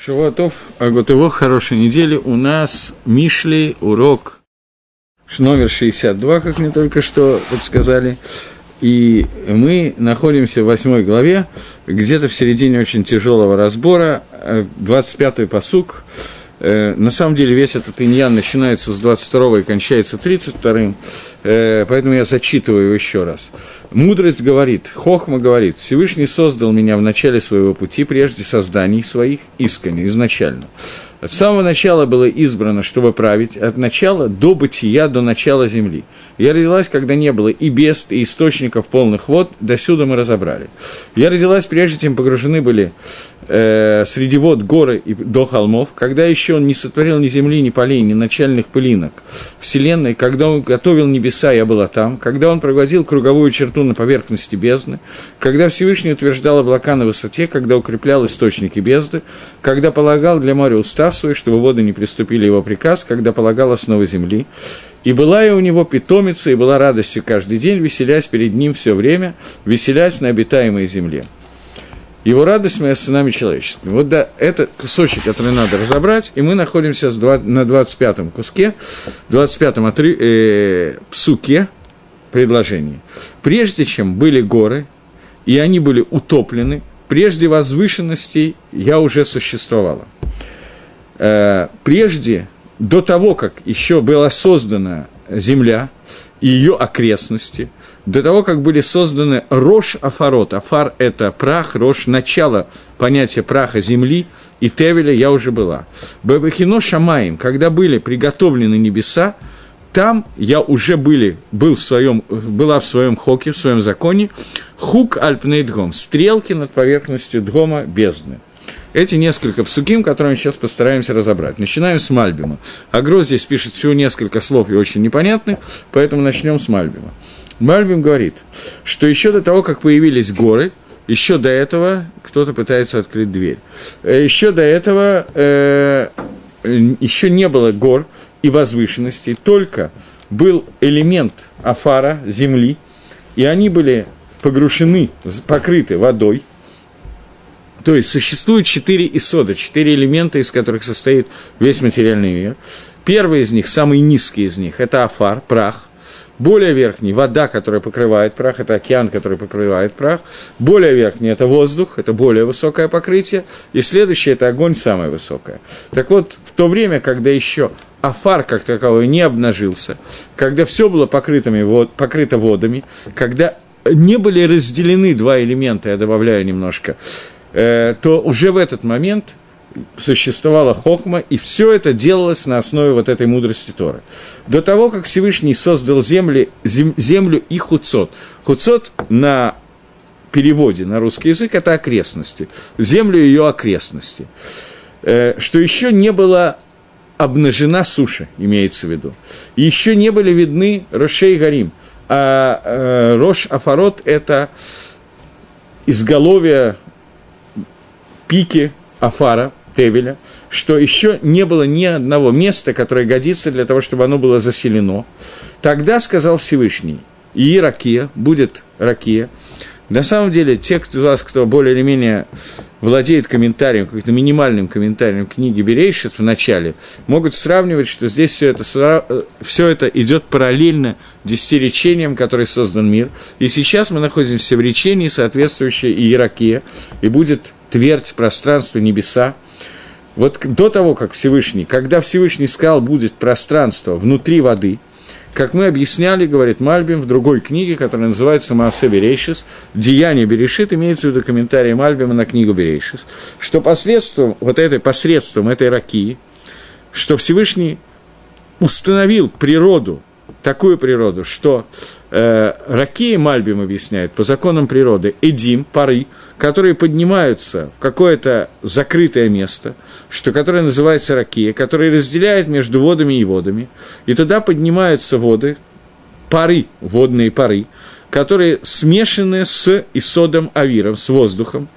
Шавуатов, Агутево, хорошей недели. У нас Мишли, урок номер 62, как мне только что подсказали. И мы находимся в восьмой главе, где-то в середине очень тяжелого разбора, 25-й посук, Э, на самом деле весь этот иньян начинается с 22 и кончается 32, э, поэтому я зачитываю еще раз. Мудрость говорит, Хохма говорит, Всевышний создал меня в начале своего пути, прежде созданий своих, искренне, изначально. От самого начала было избрано, чтобы править, от начала до бытия, до начала земли. Я родилась, когда не было и бест, и источников полных вод, до сюда мы разобрали. Я родилась, прежде чем погружены были э, среди вод горы и до холмов, когда еще он не сотворил ни земли, ни полей, ни начальных пылинок Вселенной, когда он готовил небеса, я была там, когда он проводил круговую черту на поверхности бездны, когда Всевышний утверждал облака на высоте, когда укреплял источники бездны, когда полагал для моря устав, свой, чтобы воды не приступили его приказ, когда полагал основы земли. И была и у него питомица, и была радостью каждый день, веселясь перед ним все время, веселясь на обитаемой земле. Его радость моя с сынами человеческими. Вот да, это кусочек, который надо разобрать, и мы находимся на 25-м куске, 25-м отри, э, псуке, предложении. Прежде чем были горы, и они были утоплены, прежде возвышенностей я уже существовала. Э, прежде, до того, как еще была создана Земля и ее окрестности, до того, как были созданы Рош Афарот, Афар – это прах, Рош – начало понятия праха Земли, и Тевеля я уже была. Бабахино Шамаем, когда были приготовлены небеса, там я уже были, был в своем, была в своем хоке, в своем законе, хук альпнейдгом, стрелки над поверхностью дгома бездны эти несколько псуким, которые мы сейчас постараемся разобрать. Начинаем с Мальбима. Агро здесь пишет всего несколько слов и очень непонятных, поэтому начнем с Мальбима. Мальбим говорит, что еще до того, как появились горы, еще до этого кто-то пытается открыть дверь. Э, еще до этого э, еще не было гор и возвышенностей, только был элемент афара, земли, и они были погрушены, покрыты водой – то есть существует четыре исода, четыре элемента, из которых состоит весь материальный мир. Первый из них, самый низкий из них, это афар, прах. Более верхний – вода, которая покрывает прах, это океан, который покрывает прах. Более верхний – это воздух, это более высокое покрытие. И следующее – это огонь, самое высокое. Так вот, в то время, когда еще афар как таковой не обнажился, когда все было покрытыми, вод, покрыто водами, когда не были разделены два элемента, я добавляю немножко, то уже в этот момент существовала хохма, и все это делалось на основе вот этой мудрости Торы. До того, как Всевышний создал земли, зем, землю и хуцот. Хуцот на переводе на русский язык – это окрестности, землю ее окрестности. Э, что еще не было обнажена суша, имеется в виду. И еще не были видны Рошей Гарим, а э, Рош Афарот – это изголовье пике Афара, Тевеля, что еще не было ни одного места, которое годится для того, чтобы оно было заселено. Тогда сказал Всевышний, и Ракия, будет Ракия. На самом деле, те кто, вас, кто более или менее владеет комментарием, каким-то минимальным комментарием книги Берейшит в начале, могут сравнивать, что здесь все это, э, все это идет параллельно десяти речениям, которые создан мир. И сейчас мы находимся в речении, соответствующей Иеракия, и будет твердь, пространство, небеса. Вот до того, как Всевышний, когда Всевышний сказал, будет пространство внутри воды, как мы объясняли, говорит Мальбим в другой книге, которая называется «Маасе Берейшис», «Деяние Берешит», имеется в виду комментарий Мальбима на книгу Берейшис, что посредством, вот этой, посредством этой раки, что Всевышний установил природу, такую природу, что э, раки Мальбим объясняет по законам природы, эдим, пары – которые поднимаются в какое-то закрытое место, что, которое называется ракия, которое разделяет между водами и водами, и туда поднимаются воды, пары, водные пары, которые смешаны с исодом авиром, с воздухом,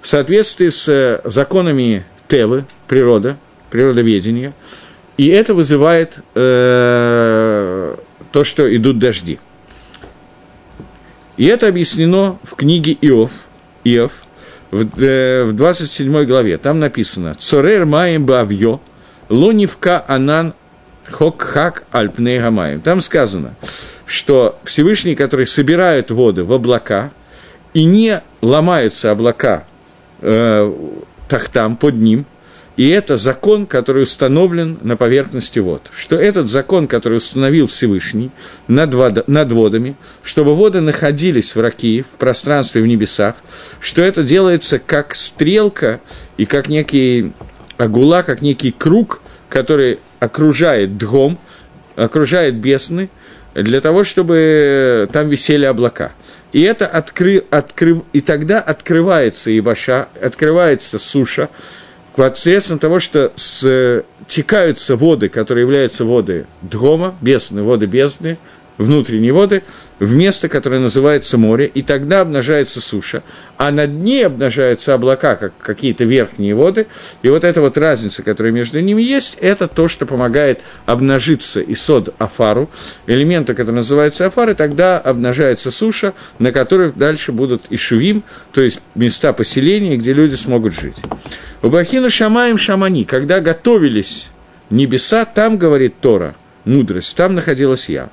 в соответствии с э, законами Тевы, природа, природоведения, и это вызывает э, то, что идут дожди. И это объяснено в книге Иов – Иов, в, э, в 27 главе. Там написано «Цорер маем бавьё, лунивка анан хокхак альпней гамаем». Там сказано, что Всевышний, который собирает воды в облака, и не ломаются облака э, тахтам под ним, и это закон, который установлен на поверхности вод. Что этот закон, который установил Всевышний над, вод, над водами, чтобы воды находились в Ракии, в пространстве, в небесах, что это делается как стрелка и как некий агула, как некий круг, который окружает дгом, окружает бесны, для того, чтобы там висели облака. И это откры, откры, и тогда открывается Ибаша, открывается суша, посредством того, что стекаются воды, которые являются воды Дгома, бездны, воды бездны, внутренние воды, в место, которое называется море, и тогда обнажается суша, а над ней обнажаются облака, как какие-то верхние воды, и вот эта вот разница, которая между ними есть, это то, что помогает обнажиться исод афару, элемента, который называется афар, и тогда обнажается суша, на которой дальше будут ишувим, то есть места поселения, где люди смогут жить. У Бахину Шамаем Шамани, когда готовились небеса, там, говорит Тора, мудрость, там находилась я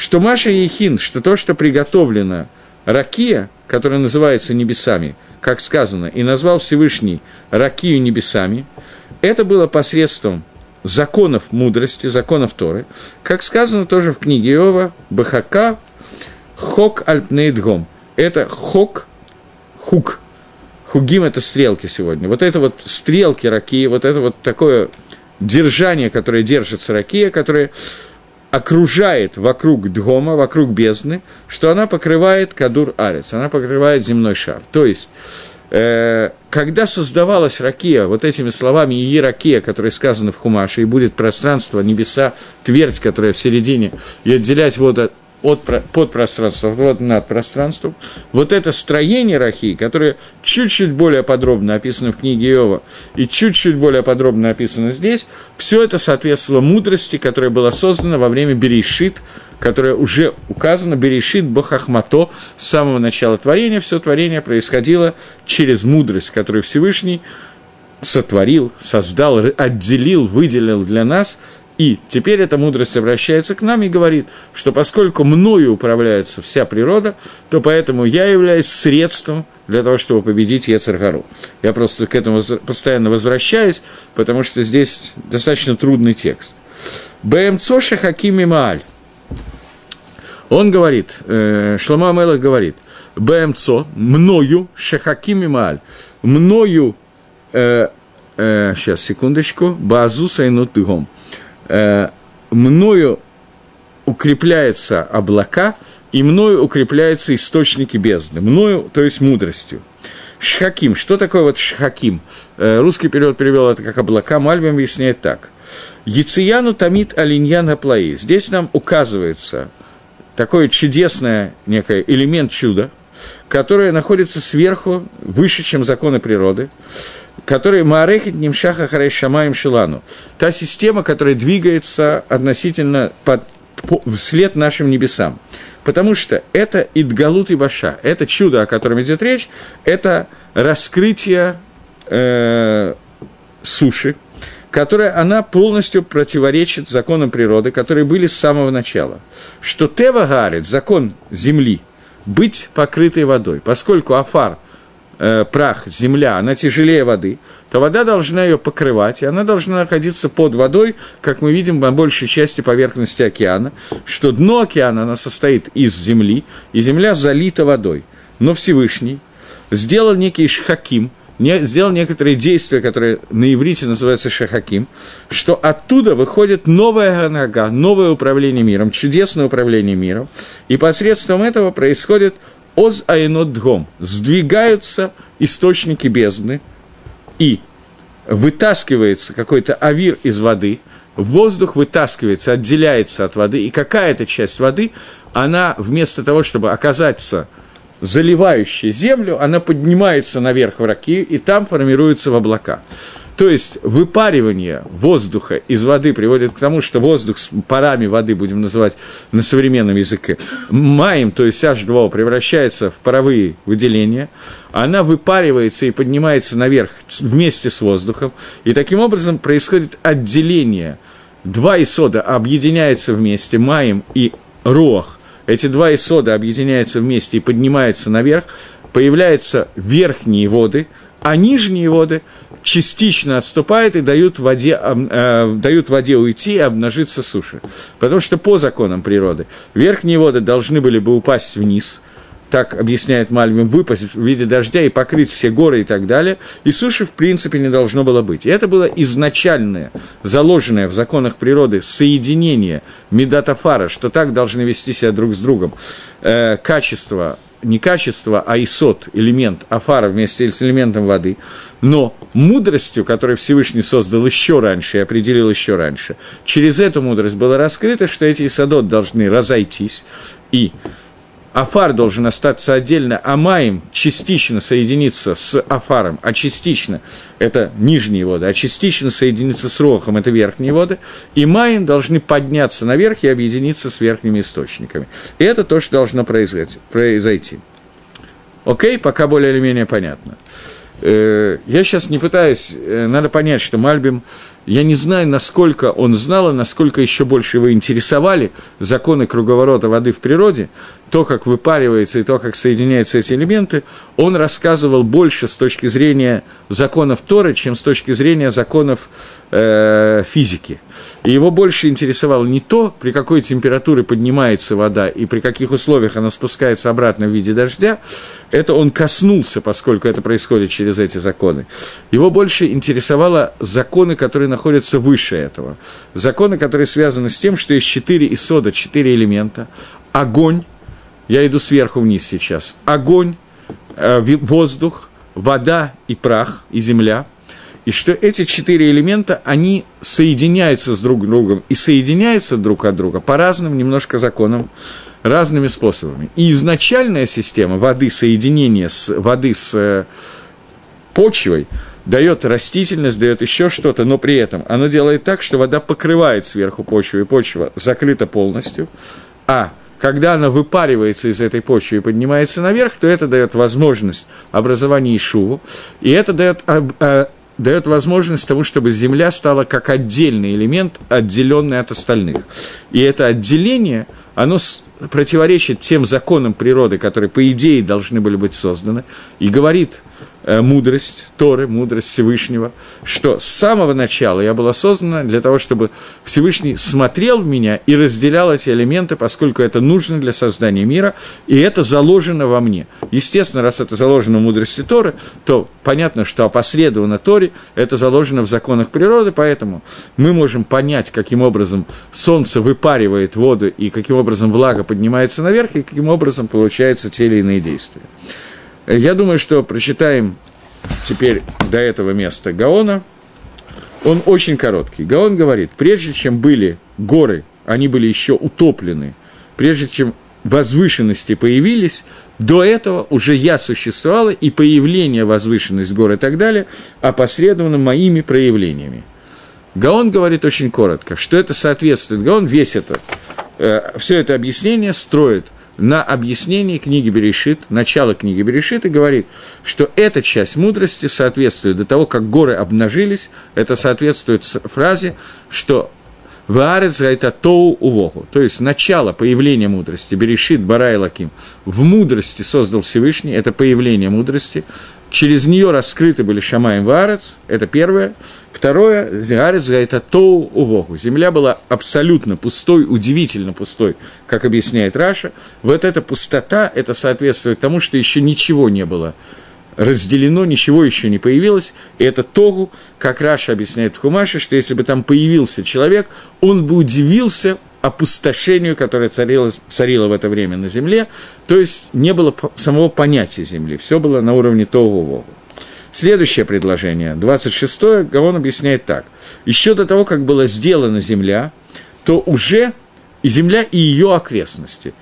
что Маша Ехин, что то, что приготовлено ракия, которая называется небесами, как сказано, и назвал Всевышний ракию небесами, это было посредством законов мудрости, законов Торы, как сказано тоже в книге Иова, Бахака, Хок Альпнейдгом. Это Хок, Хук. Хугим – это стрелки сегодня. Вот это вот стрелки ракии, вот это вот такое держание, которое держится ракия, которое окружает вокруг Дгома, вокруг бездны, что она покрывает Кадур Арец, она покрывает земной шар. То есть, э, когда создавалась ракия, вот этими словами «и ракия», которые сказаны в Хумаше, и будет пространство, небеса, твердь, которая в середине, и отделять воду от, под пространством, вот над пространством. Вот это строение рахи, которое чуть-чуть более подробно описано в книге Иова и чуть-чуть более подробно описано здесь, все это соответствовало мудрости, которая была создана во время Берешит, которая уже указана, Берешит Бахахмато, с самого начала творения, все творение происходило через мудрость, которую Всевышний сотворил, создал, отделил, выделил для нас – и теперь эта мудрость обращается к нам и говорит, что поскольку мною управляется вся природа, то поэтому я являюсь средством для того, чтобы победить Ецаргару. Я просто к этому постоянно возвращаюсь, потому что здесь достаточно трудный текст. БМЦО Шахакими Мааль. Он говорит, э, Шлама Амелах говорит, БМЦО, мною Шахакими Мааль, мною, э, э, сейчас, секундочку, Базу Сайнут Тыгом мною укрепляются облака, и мною укрепляются источники бездны. Мною, то есть мудростью. Шхаким. Что такое вот шхаким? Э, русский перевод перевел это как облака. Мальбим объясняет так. Яцияну тамит алиньян плаи. Здесь нам указывается такой чудесный некий элемент чуда, которое находится сверху, выше, чем законы природы, который Маарехит Нимшаха Харей Шамаем Шилану. Та система, которая двигается относительно под, по, вслед нашим небесам. Потому что это Идгалут и Баша, это чудо, о котором идет речь, это раскрытие э, суши, которая она полностью противоречит законам природы, которые были с самого начала. Что Тева Гарит, закон земли, быть покрытой водой, поскольку Афар – э, прах, земля, она тяжелее воды, то вода должна ее покрывать, и она должна находиться под водой, как мы видим на большей части поверхности океана, что дно океана, она состоит из земли, и земля залита водой. Но Всевышний сделал некий шхаким, сделал некоторые действия, которые на иврите называются шахаким, что оттуда выходит новая нога, новое управление миром, чудесное управление миром, и посредством этого происходит Оз Айнот Дгом. Сдвигаются источники бездны, и вытаскивается какой-то авир из воды, воздух вытаскивается, отделяется от воды, и какая-то часть воды, она вместо того, чтобы оказаться заливающей землю, она поднимается наверх в раки, и там формируется в облака. То есть выпаривание воздуха из воды приводит к тому, что воздух с парами воды, будем называть на современном языке, маем, то есть H2O, превращается в паровые выделения, она выпаривается и поднимается наверх вместе с воздухом, и таким образом происходит отделение. Два исода объединяются вместе, маем и руах, эти два исода объединяются вместе и поднимаются наверх, появляются верхние воды, а нижние воды частично отступают и дают воде, э, дают воде уйти и обнажиться суше. Потому что по законам природы верхние воды должны были бы упасть вниз, так объясняет Мальбим, выпасть в виде дождя и покрыть все горы и так далее, и суши в принципе не должно было быть. И это было изначальное, заложенное в законах природы соединение медатофара, что так должны вести себя друг с другом, э, качество не качество, а исот, элемент афара вместе с элементом воды, но мудростью, которую Всевышний создал еще раньше и определил еще раньше, через эту мудрость было раскрыто, что эти исодот должны разойтись, и Афар должен остаться отдельно, а Маем частично соединиться с Афаром, а частично – это нижние воды, а частично соединиться с Рохом – это верхние воды, и Маем должны подняться наверх и объединиться с верхними источниками. И это то, что должно произойти. Окей, пока более или менее понятно. Э, я сейчас не пытаюсь, э, надо понять, что Мальбим, я не знаю, насколько он знал и насколько еще больше его интересовали законы круговорота воды в природе, то, как выпаривается и то, как соединяются эти элементы, он рассказывал больше с точки зрения законов Торы, чем с точки зрения законов э, физики. И его больше интересовало не то, при какой температуре поднимается вода и при каких условиях она спускается обратно в виде дождя, это он коснулся, поскольку это происходит через эти законы. Его больше интересовало законы, которые находятся выше этого. Законы, которые связаны с тем, что есть четыре исода, четыре элемента. Огонь, я иду сверху вниз сейчас. Огонь, э, воздух, вода и прах, и земля. И что эти четыре элемента, они соединяются с друг другом и соединяются друг от друга по разным немножко законам, разными способами. И изначальная система воды, соединения с, воды с э, почвой, дает растительность, дает еще что-то, но при этом оно делает так, что вода покрывает сверху почву, и почва закрыта полностью, а когда она выпаривается из этой почвы и поднимается наверх, то это дает возможность образования Ишуву, и это дает, а, дает возможность того, чтобы Земля стала как отдельный элемент, отделенный от остальных. И это отделение, оно противоречит тем законам природы, которые, по идее, должны были быть созданы, и говорит – мудрость Торы, мудрость Всевышнего, что с самого начала я была создана для того, чтобы Всевышний смотрел в меня и разделял эти элементы, поскольку это нужно для создания мира, и это заложено во мне. Естественно, раз это заложено в мудрости Торы, то понятно, что опосредованно Торе это заложено в законах природы, поэтому мы можем понять, каким образом солнце выпаривает воду и каким образом влага поднимается наверх, и каким образом получаются те или иные действия. Я думаю, что прочитаем теперь до этого места Гаона. Он очень короткий. Гаон говорит, прежде чем были горы, они были еще утоплены, прежде чем возвышенности появились, до этого уже я существовала, и появление возвышенность гор и так далее опосредовано моими проявлениями. Гаон говорит очень коротко, что это соответствует. Гаон весь это, э, все это объяснение строит – на объяснении книги Берешит, начало книги Берешит, и говорит, что эта часть мудрости соответствует до того, как горы обнажились, это соответствует фразе, что Ваарец это тоу увоху. То есть начало появления мудрости. Берешит Барай Лаким. В мудрости создал Всевышний. Это появление мудрости. Через нее раскрыты были Шамаем Ваарец. Это первое. Второе, Арец это Тоу Увоху. Земля была абсолютно пустой, удивительно пустой, как объясняет Раша. Вот эта пустота, это соответствует тому, что еще ничего не было разделено, ничего еще не появилось. И это Тогу, как Раша объясняет Хумаше, что если бы там появился человек, он бы удивился опустошению, которое царило, царило в это время на земле, то есть не было самого понятия земли, все было на уровне Тогу-Вогу. Следующее предложение, 26-е, Гавон объясняет так. Еще до того, как была сделана земля, то уже и земля, и ее окрестности.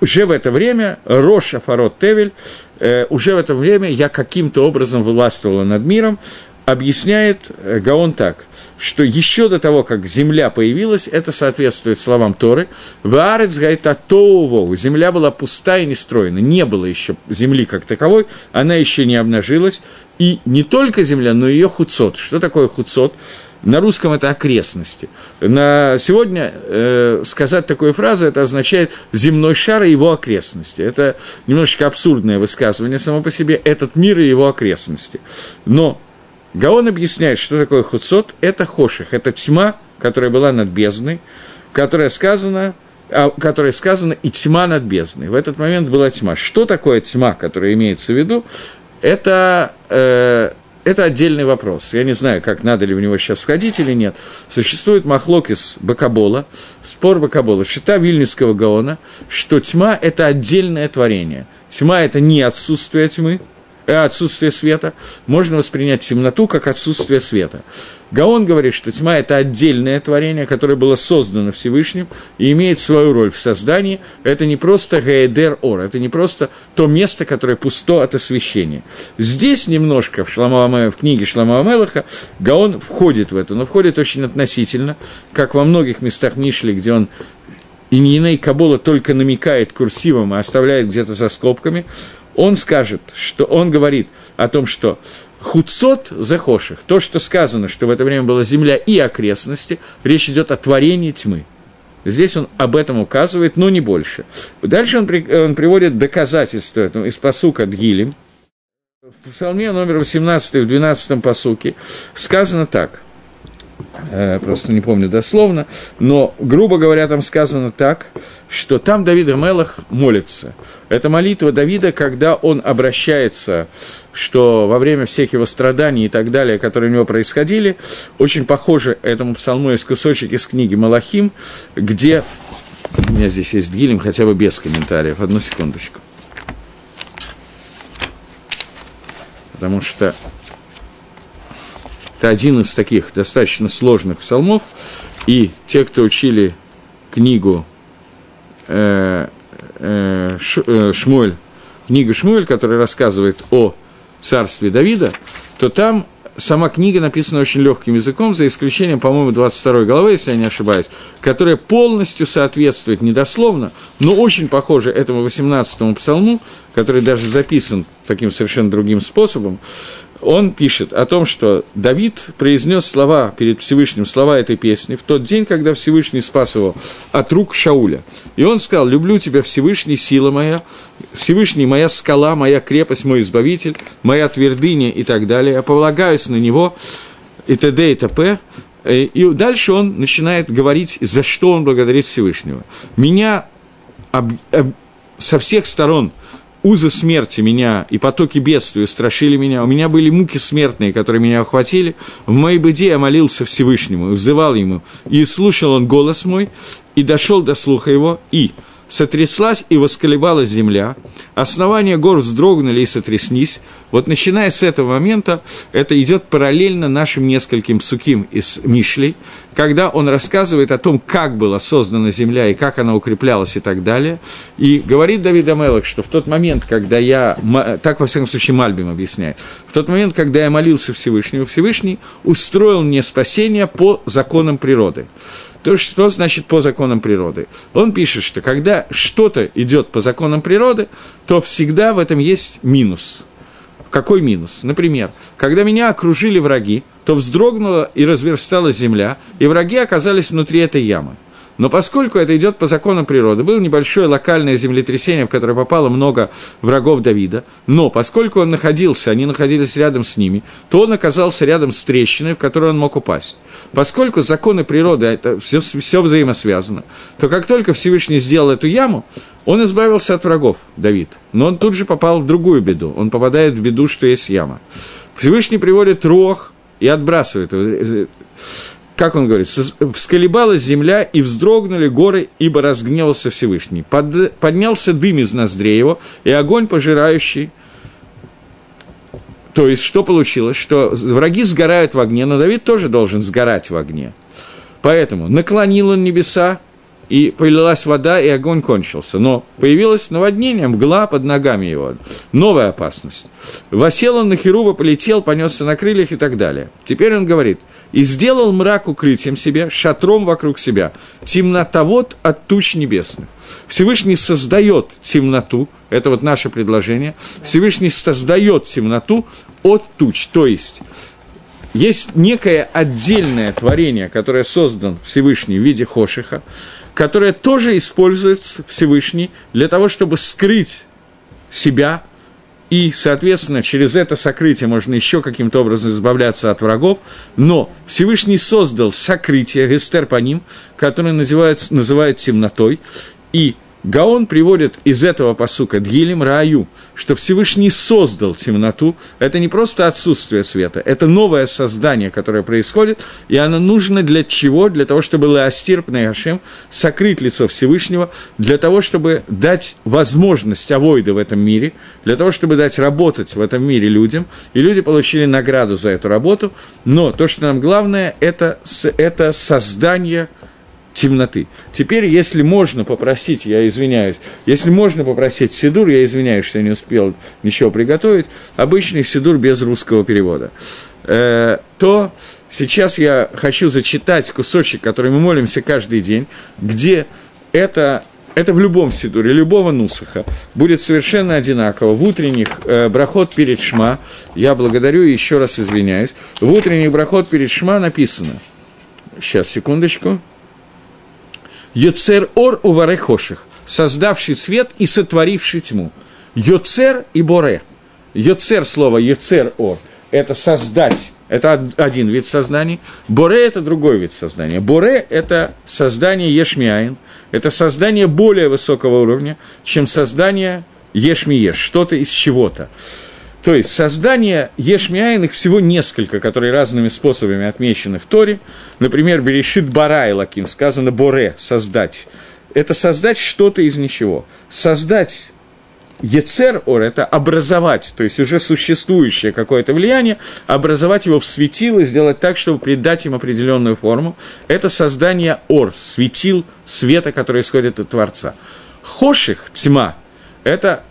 Уже в это время Роша Фарот Тевель, э, уже в это время я каким-то образом властвовала над миром, объясняет э, Гаон так, что еще до того, как земля появилась, это соответствует словам Торы, «Ваарец гайта тоувоу» – земля была пустая и нестроена, не было еще земли как таковой, она еще не обнажилась, и не только земля, но и ее хуцот. Что такое хуцот? На русском это окрестности. На сегодня э, сказать такую фразу, это означает земной шар и его окрестности. Это немножечко абсурдное высказывание само по себе, этот мир и его окрестности. Но Гаон объясняет, что такое хуцот. Это хоших, это тьма, которая была над бездной, которая сказана, а, которая сказана и тьма над бездной. В этот момент была тьма. Что такое тьма, которая имеется в виду? Это, э, это отдельный вопрос. Я не знаю, как надо ли в него сейчас входить или нет. Существует махлокис Бакабола, спор Бакабола, счета Вильнюсского Гаона, что тьма – это отдельное творение. Тьма – это не отсутствие тьмы, отсутствие света, можно воспринять темноту как отсутствие света. Гаон говорит, что тьма – это отдельное творение, которое было создано Всевышним и имеет свою роль в создании. Это не просто гейдер ор, это не просто то место, которое пусто от освещения. Здесь немножко в, Шламаваме, в книге Шламава Мелаха Гаон входит в это, но входит очень относительно, как во многих местах Мишли, где он и Ниней Кабола только намекает курсивом, а оставляет где-то за скобками – он скажет, что он говорит о том, что хуцот захоших, то, что сказано, что в это время была земля и окрестности, речь идет о творении тьмы. Здесь он об этом указывает, но не больше. Дальше он, при, он приводит доказательства этому из посука Дгилем. В псалме номер 18 в 12 посуке сказано так – просто не помню дословно, но, грубо говоря, там сказано так, что там Давид Мелах молится. Это молитва Давида, когда он обращается, что во время всех его страданий и так далее, которые у него происходили, очень похоже этому псалму есть кусочек из книги Малахим, где... У меня здесь есть Гилем, хотя бы без комментариев. Одну секундочку. Потому что это один из таких достаточно сложных псалмов, и те, кто учили книгу э, э, э, Шмуэль, книгу Шмуэль, которая рассказывает о царстве Давида, то там сама книга написана очень легким языком, за исключением, по-моему, 22 главы, если я не ошибаюсь, которая полностью соответствует недословно, но очень похоже этому 18-му псалму, который даже записан таким совершенно другим способом, он пишет о том, что Давид произнес слова перед Всевышним, слова этой песни, в тот день, когда Всевышний спас его от рук Шауля. И он сказал, «Люблю тебя, Всевышний, сила моя, Всевышний, моя скала, моя крепость, мой избавитель, моя твердыня» и так далее. Я полагаюсь на него, и т.д. и т.п. И дальше он начинает говорить, за что он благодарит Всевышнего. «Меня об, об, со всех сторон – узы смерти меня и потоки бедствия страшили меня, у меня были муки смертные, которые меня охватили, в моей беде я молился Всевышнему, и взывал ему, и слушал он голос мой, и дошел до слуха его, и сотряслась и восколебалась земля, основания гор вздрогнули и сотряснись. Вот начиная с этого момента, это идет параллельно нашим нескольким суким из Мишлей, когда он рассказывает о том, как была создана земля и как она укреплялась и так далее. И говорит Давид Амелок, что в тот момент, когда я, так во всяком случае Мальбим объясняет, в тот момент, когда я молился Всевышнему, Всевышний устроил мне спасение по законам природы. То, что значит по законам природы? Он пишет, что когда что-то идет по законам природы, то всегда в этом есть минус. Какой минус? Например, когда меня окружили враги, то вздрогнула и разверстала земля, и враги оказались внутри этой ямы. Но поскольку это идет по законам природы, было небольшое локальное землетрясение, в которое попало много врагов Давида, но поскольку он находился, они находились рядом с ними, то он оказался рядом с трещиной, в которую он мог упасть. Поскольку законы природы, это все, все взаимосвязано, то как только Всевышний сделал эту яму, он избавился от врагов, Давид. Но он тут же попал в другую беду. Он попадает в беду, что есть яма. Всевышний приводит рог и отбрасывает его как он говорит, «всколебалась земля, и вздрогнули горы, ибо разгневался Всевышний. Под, поднялся дым из ноздрей его, и огонь пожирающий». То есть, что получилось? Что враги сгорают в огне, но Давид тоже должен сгорать в огне. Поэтому наклонил он небеса, и полилась вода, и огонь кончился. Но появилось наводнение, мгла под ногами его. Новая опасность. Восел он на Херуба, полетел, понесся на крыльях и так далее. Теперь он говорит, и сделал мрак укрытием себе, шатром вокруг себя, темнотовод от туч небесных. Всевышний создает темноту, это вот наше предложение, Всевышний создает темноту от туч, то есть есть некое отдельное творение, которое создан Всевышний в виде Хошиха, которое тоже используется Всевышний для того, чтобы скрыть себя, и, соответственно, через это сокрытие можно еще каким-то образом избавляться от врагов, но Всевышний создал сокрытие, гестер по ним, которое называют, называют темнотой, и Гаон приводит из этого посука Дгилем Раю, что Всевышний создал темноту. Это не просто отсутствие света, это новое создание, которое происходит, и оно нужно для чего? Для того, чтобы Леостир Пнеяшем сокрыть лицо Всевышнего, для того, чтобы дать возможность авойда в этом мире, для того, чтобы дать работать в этом мире людям, и люди получили награду за эту работу, но то, что нам главное, это, это создание темноты. Теперь, если можно попросить, я извиняюсь, если можно попросить Сидур, я извиняюсь, что я не успел ничего приготовить, обычный Сидур без русского перевода, э, то сейчас я хочу зачитать кусочек, который мы молимся каждый день, где это это в любом сидуре, любого нусаха, будет совершенно одинаково. В утренних э, брахот перед шма, я благодарю и еще раз извиняюсь, в утренних брахот перед шма написано, сейчас, секундочку, Йоцер ор уваре хоших, создавший свет и сотворивший тьму. Йоцер и боре. Йоцер слово йоцер ор – это создать, это один вид сознания. Боре – это другой вид сознания. Боре – это создание ешмиаин, это создание более высокого уровня, чем создание ешмиеш, что-то из чего-то. То есть создание ешмиаин, их всего несколько, которые разными способами отмечены в Торе. Например, Берешит Бара и Лаким, сказано Боре, создать. Это создать что-то из ничего. Создать Ецер Ор – это образовать, то есть уже существующее какое-то влияние, образовать его в светило, сделать так, чтобы придать им определенную форму. Это создание Ор, светил света, который исходит от Творца. Хоших, тьма – это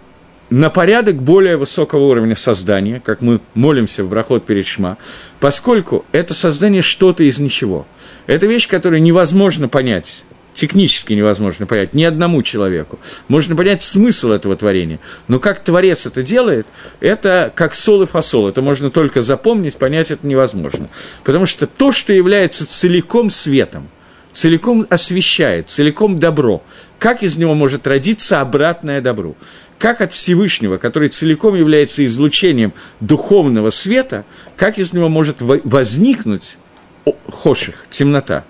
на порядок более высокого уровня создания, как мы молимся в брахот перед Шма, поскольку это создание что-то из ничего. Это вещь, которую невозможно понять, технически невозможно понять ни одному человеку. Можно понять смысл этого творения. Но как Творец это делает, это как сол и фасол. Это можно только запомнить, понять это невозможно. Потому что то, что является целиком светом, целиком освещает, целиком добро, как из него может родиться обратное добро? Как от Всевышнего, который целиком является излучением духовного света, как из него может возникнуть хоших, темнота.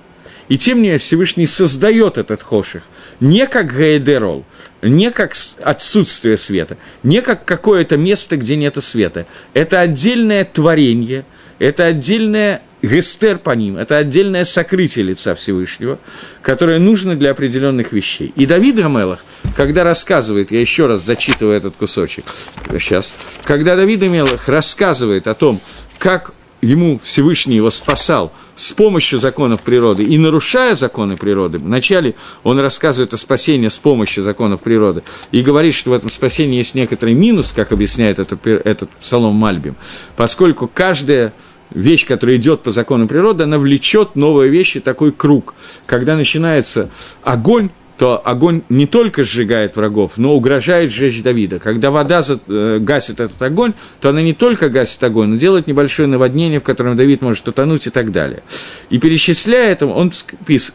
И тем не менее Всевышний создает этот хоших не как гейдерол, не как отсутствие света, не как какое-то место, где нет света. Это отдельное творение, это отдельное гестер по ним, это отдельное сокрытие лица Всевышнего, которое нужно для определенных вещей. И Давид Гамелах, когда рассказывает, я еще раз зачитываю этот кусочек сейчас, когда Давид Гамелах рассказывает о том, как ему Всевышний его спасал с помощью законов природы и нарушая законы природы. Вначале он рассказывает о спасении с помощью законов природы и говорит, что в этом спасении есть некоторый минус, как объясняет этот, этот псалом Мальбим, поскольку каждая вещь, которая идет по закону природы, она влечет новые вещи, такой круг. Когда начинается огонь, то огонь не только сжигает врагов, но угрожает сжечь Давида. Когда вода э, гасит этот огонь, то она не только гасит огонь, но делает небольшое наводнение, в котором Давид может утонуть и так далее. И перечисляя это, он,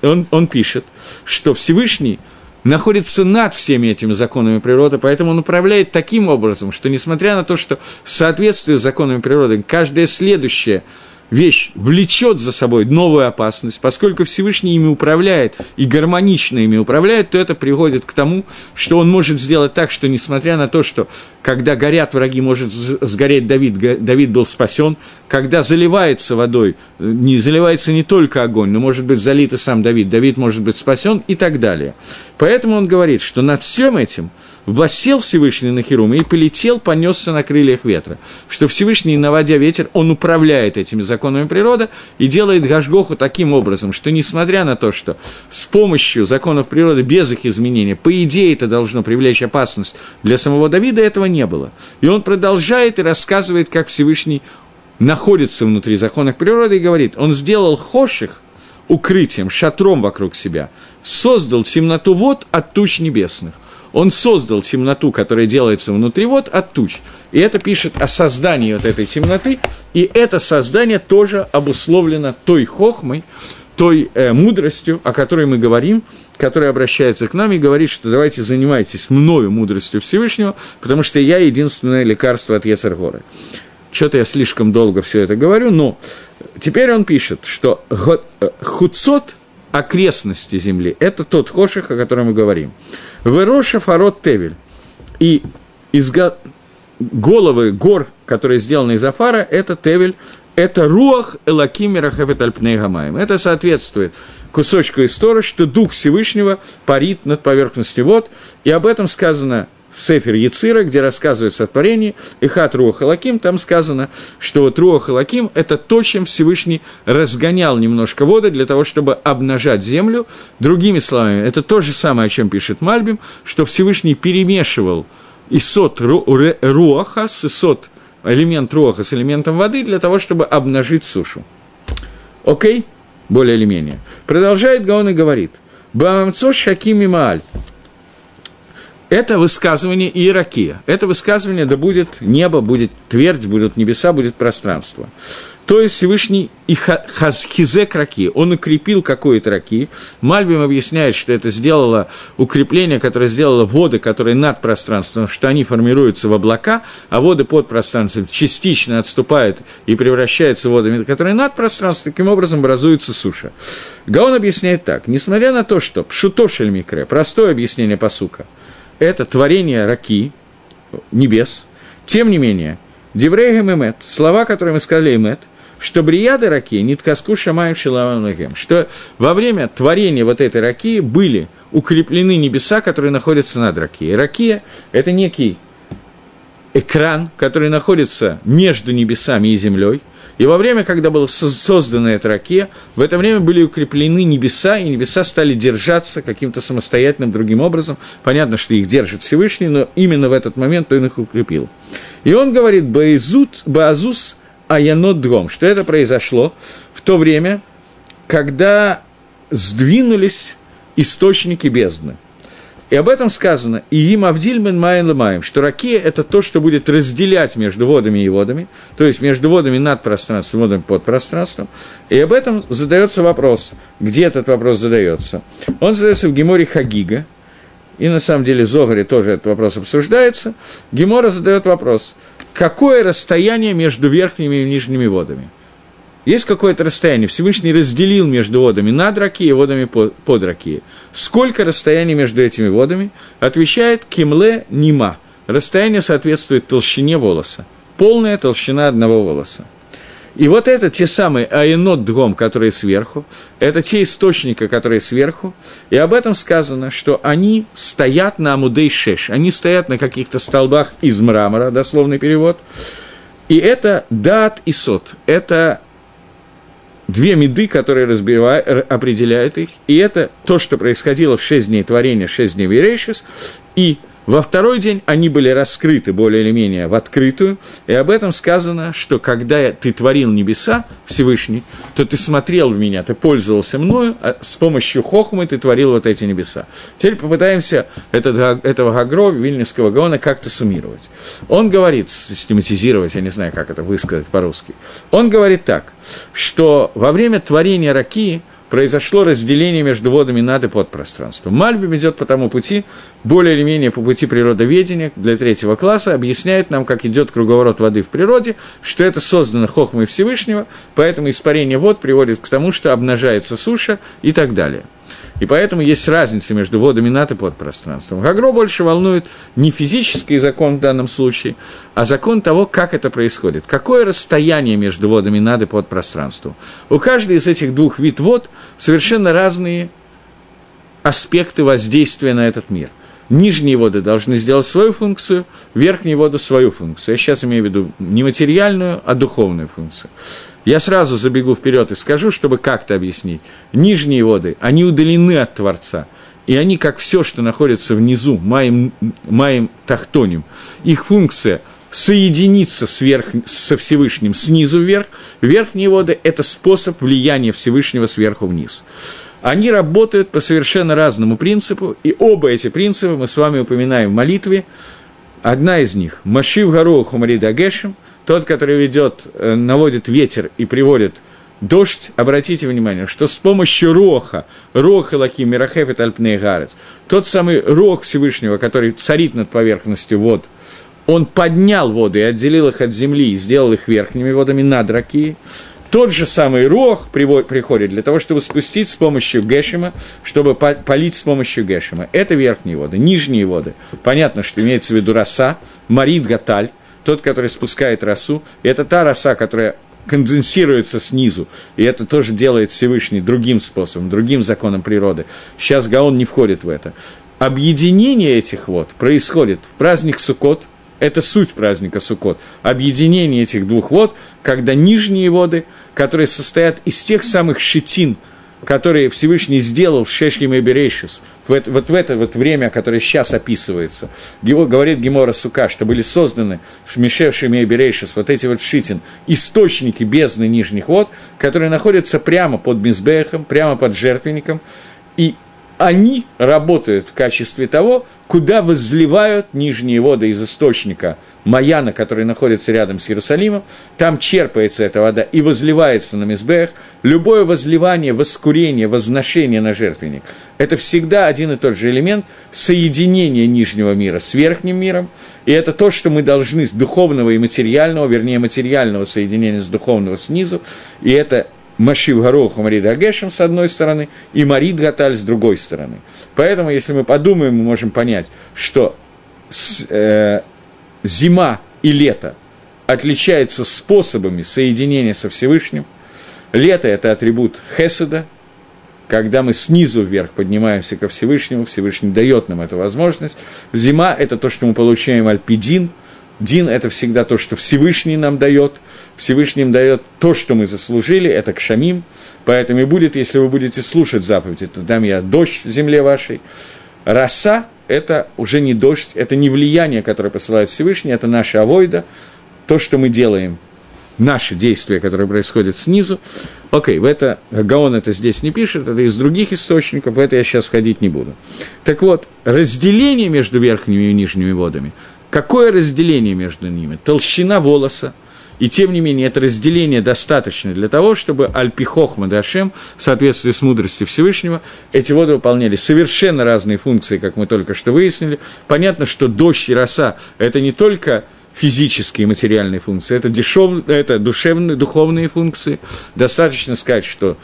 он, он пишет, что Всевышний – находится над всеми этими законами природы, поэтому он управляет таким образом, что несмотря на то, что в соответствии с законами природы каждое следующее вещь влечет за собой новую опасность, поскольку Всевышний ими управляет и гармонично ими управляет, то это приводит к тому, что он может сделать так, что несмотря на то, что когда горят враги, может сгореть Давид, Давид был спасен, когда заливается водой, не заливается не только огонь, но может быть залит и сам Давид, Давид может быть спасен и так далее. Поэтому он говорит, что над всем этим Восел Всевышний на Херум и полетел, понесся на крыльях ветра. Что Всевышний, наводя ветер, он управляет этими законами природы и делает Гашгоху таким образом, что несмотря на то, что с помощью законов природы, без их изменения, по идее это должно привлечь опасность для самого Давида, этого не было. И он продолжает и рассказывает, как Всевышний находится внутри законов природы и говорит, он сделал хоших укрытием, шатром вокруг себя, создал темноту вод от туч небесных. Он создал темноту, которая делается внутри вод, от туч. И это пишет о создании вот этой темноты, и это создание тоже обусловлено той хохмой, той э, мудростью, о которой мы говорим, которая обращается к нам и говорит, что давайте занимайтесь мною мудростью Всевышнего, потому что я единственное лекарство от Ецаргора. Что-то я слишком долго все это говорю, но теперь он пишет, что э, хуцот окрестности земли – это тот хоших, о котором мы говорим. Вероша фарот тевель. И из головы гор, которые сделаны из Афара, это тевель, это руах элакимера хаветальпнейгамаем. Это соответствует кусочку истории, что Дух Всевышнего парит над поверхностью вод, и об этом сказано в Сефер Яцира, где рассказывается о творении, и Хат Руах Лаким, там сказано, что вот Руах Лаким – это то, чем Всевышний разгонял немножко воды для того, чтобы обнажать землю. Другими словами, это то же самое, о чем пишет Мальбим, что Всевышний перемешивал исот руаха с исот, элемент руаха с элементом воды для того, чтобы обнажить сушу. Окей? Более или менее. Продолжает Гаон и говорит. Бамамцо шакими мааль это высказывание Иеракия. Это высказывание, да будет небо, будет твердь, будут небеса, будет пространство. То есть Всевышний и Хазхизек раки, он укрепил какой-то раки. Мальбим объясняет, что это сделало укрепление, которое сделало воды, которые над пространством, что они формируются в облака, а воды под пространством частично отступают и превращаются в водами, которые над пространством, таким образом образуется суша. Гаон объясняет так, несмотря на то, что пшутошель микре, простое объяснение посука – это творение раки, небес. Тем не менее, Деврейгем имет, слова, которые мы сказали имет, что брияды раки, ниткаску шамаем шилавам что во время творения вот этой раки были укреплены небеса, которые находятся над ракией. Ракия – это некий экран, который находится между небесами и землей – и во время, когда была создана эта ракия, в это время были укреплены небеса, и небеса стали держаться каким-то самостоятельным другим образом. Понятно, что их держит Всевышний, но именно в этот момент он их укрепил. И он говорит, Баизут, Баазус Аянот Дром, что это произошло в то время, когда сдвинулись источники бездны – и об этом сказано, и им Авдильмен Майен Ламаем, что ракия – это то, что будет разделять между водами и водами, то есть между водами над пространством и водами под пространством. И об этом задается вопрос. Где этот вопрос задается? Он задается в Геморе Хагига, и на самом деле в Зогаре тоже этот вопрос обсуждается. Гемора задает вопрос, какое расстояние между верхними и нижними водами? Есть какое-то расстояние. Всевышний разделил между водами над Ракией и водами под Ракией. Сколько расстояний между этими водами? Отвечает Кимле Нима. Расстояние соответствует толщине волоса. Полная толщина одного волоса. И вот это те самые айнот дром, которые сверху, это те источники, которые сверху, и об этом сказано, что они стоят на Амудей Шеш, они стоят на каких-то столбах из мрамора, дословный перевод, и это дат и сот, это две меды, которые определяют их, и это то, что происходило в шесть дней творения, шесть дней Верейшис, и во второй день они были раскрыты более или менее в открытую, и об этом сказано, что когда ты творил небеса, Всевышний, то ты смотрел в меня, ты пользовался мною, а с помощью хохмы ты творил вот эти небеса. Теперь попытаемся этот, этого Гагро, Вильнинского Гаона, как-то суммировать. Он говорит, систематизировать, я не знаю, как это высказать по-русски, он говорит так, что во время творения Ракии – произошло разделение между водами над и под пространством. Мальбим идет по тому пути, более или менее по пути природоведения для третьего класса, объясняет нам, как идет круговорот воды в природе, что это создано хохмой Всевышнего, поэтому испарение вод приводит к тому, что обнажается суша и так далее. И поэтому есть разница между водами над и под пространством. Гагро больше волнует не физический закон в данном случае, а закон того, как это происходит. Какое расстояние между водами над и под пространством. У каждой из этих двух вид вод совершенно разные аспекты воздействия на этот мир. Нижние воды должны сделать свою функцию, верхние воды свою функцию. Я сейчас имею в виду не материальную, а духовную функцию. Я сразу забегу вперед и скажу, чтобы как-то объяснить. Нижние воды, они удалены от Творца. И они, как все, что находится внизу, маем, маем тахтоним, их функция соединиться сверх, со Всевышним снизу вверх. Верхние воды – это способ влияния Всевышнего сверху вниз они работают по совершенно разному принципу, и оба эти принципа мы с вами упоминаем в молитве. Одна из них – Машив Гару Хумарида Гешем, тот, который ведет, э, наводит ветер и приводит дождь, обратите внимание, что с помощью роха, роха лаки мирахефет альпней гарец, тот самый рох Всевышнего, который царит над поверхностью вод, он поднял воды и отделил их от земли и сделал их верхними водами над раки, тот же самый рог приходит для того, чтобы спустить с помощью Гешима, чтобы полить с помощью Гешима. Это верхние воды, нижние воды. Понятно, что имеется в виду роса, Марит Гаталь, тот, который спускает росу. И это та роса, которая конденсируется снизу, и это тоже делает Всевышний другим способом, другим законом природы. Сейчас Гаон не входит в это. Объединение этих вод происходит в праздник Суккот – это суть праздника Суккот. Объединение этих двух вод, когда нижние воды, которые состоят из тех самых щетин, которые Всевышний сделал в Шешлим и Берейшис, вот, вот в это вот время, которое сейчас описывается, говорит Гемора Сука, что были созданы в Мишевшим и Берейшис вот эти вот шитин, источники бездны нижних вод, которые находятся прямо под Мизбехом, прямо под жертвенником, и они работают в качестве того, куда возливают нижние воды из источника Маяна, который находится рядом с Иерусалимом, там черпается эта вода и возливается на Мизбех. Любое возливание, воскурение, возношение на жертвенник – это всегда один и тот же элемент соединения нижнего мира с верхним миром, и это то, что мы должны с духовного и материального, вернее, материального соединения с духовного снизу, и это Машив Гороху Марид Агешем с одной стороны и Марид Гаталь с другой стороны. Поэтому, если мы подумаем, мы можем понять, что с, э, зима и лето отличаются способами соединения со Всевышним. Лето – это атрибут Хеседа, когда мы снизу вверх поднимаемся ко Всевышнему, Всевышний дает нам эту возможность. Зима – это то, что мы получаем альпидин – Дин – это всегда то, что Всевышний нам дает. Всевышний дает то, что мы заслужили, это кшамим. Поэтому и будет, если вы будете слушать заповеди, то дам я дождь в земле вашей. Роса – это уже не дождь, это не влияние, которое посылает Всевышний, это наша авойда, то, что мы делаем, наши действия, которые происходят снизу. Окей, в это Гаон это здесь не пишет, это из других источников, в это я сейчас входить не буду. Так вот, разделение между верхними и нижними водами – Какое разделение между ними? Толщина волоса. И тем не менее, это разделение достаточно для того, чтобы Альпихохма Дашем, в соответствии с мудростью Всевышнего, эти воды выполняли совершенно разные функции, как мы только что выяснили. Понятно, что дождь и роса – это не только физические и материальные функции, это, дешев, это душевные, духовные функции. Достаточно сказать, что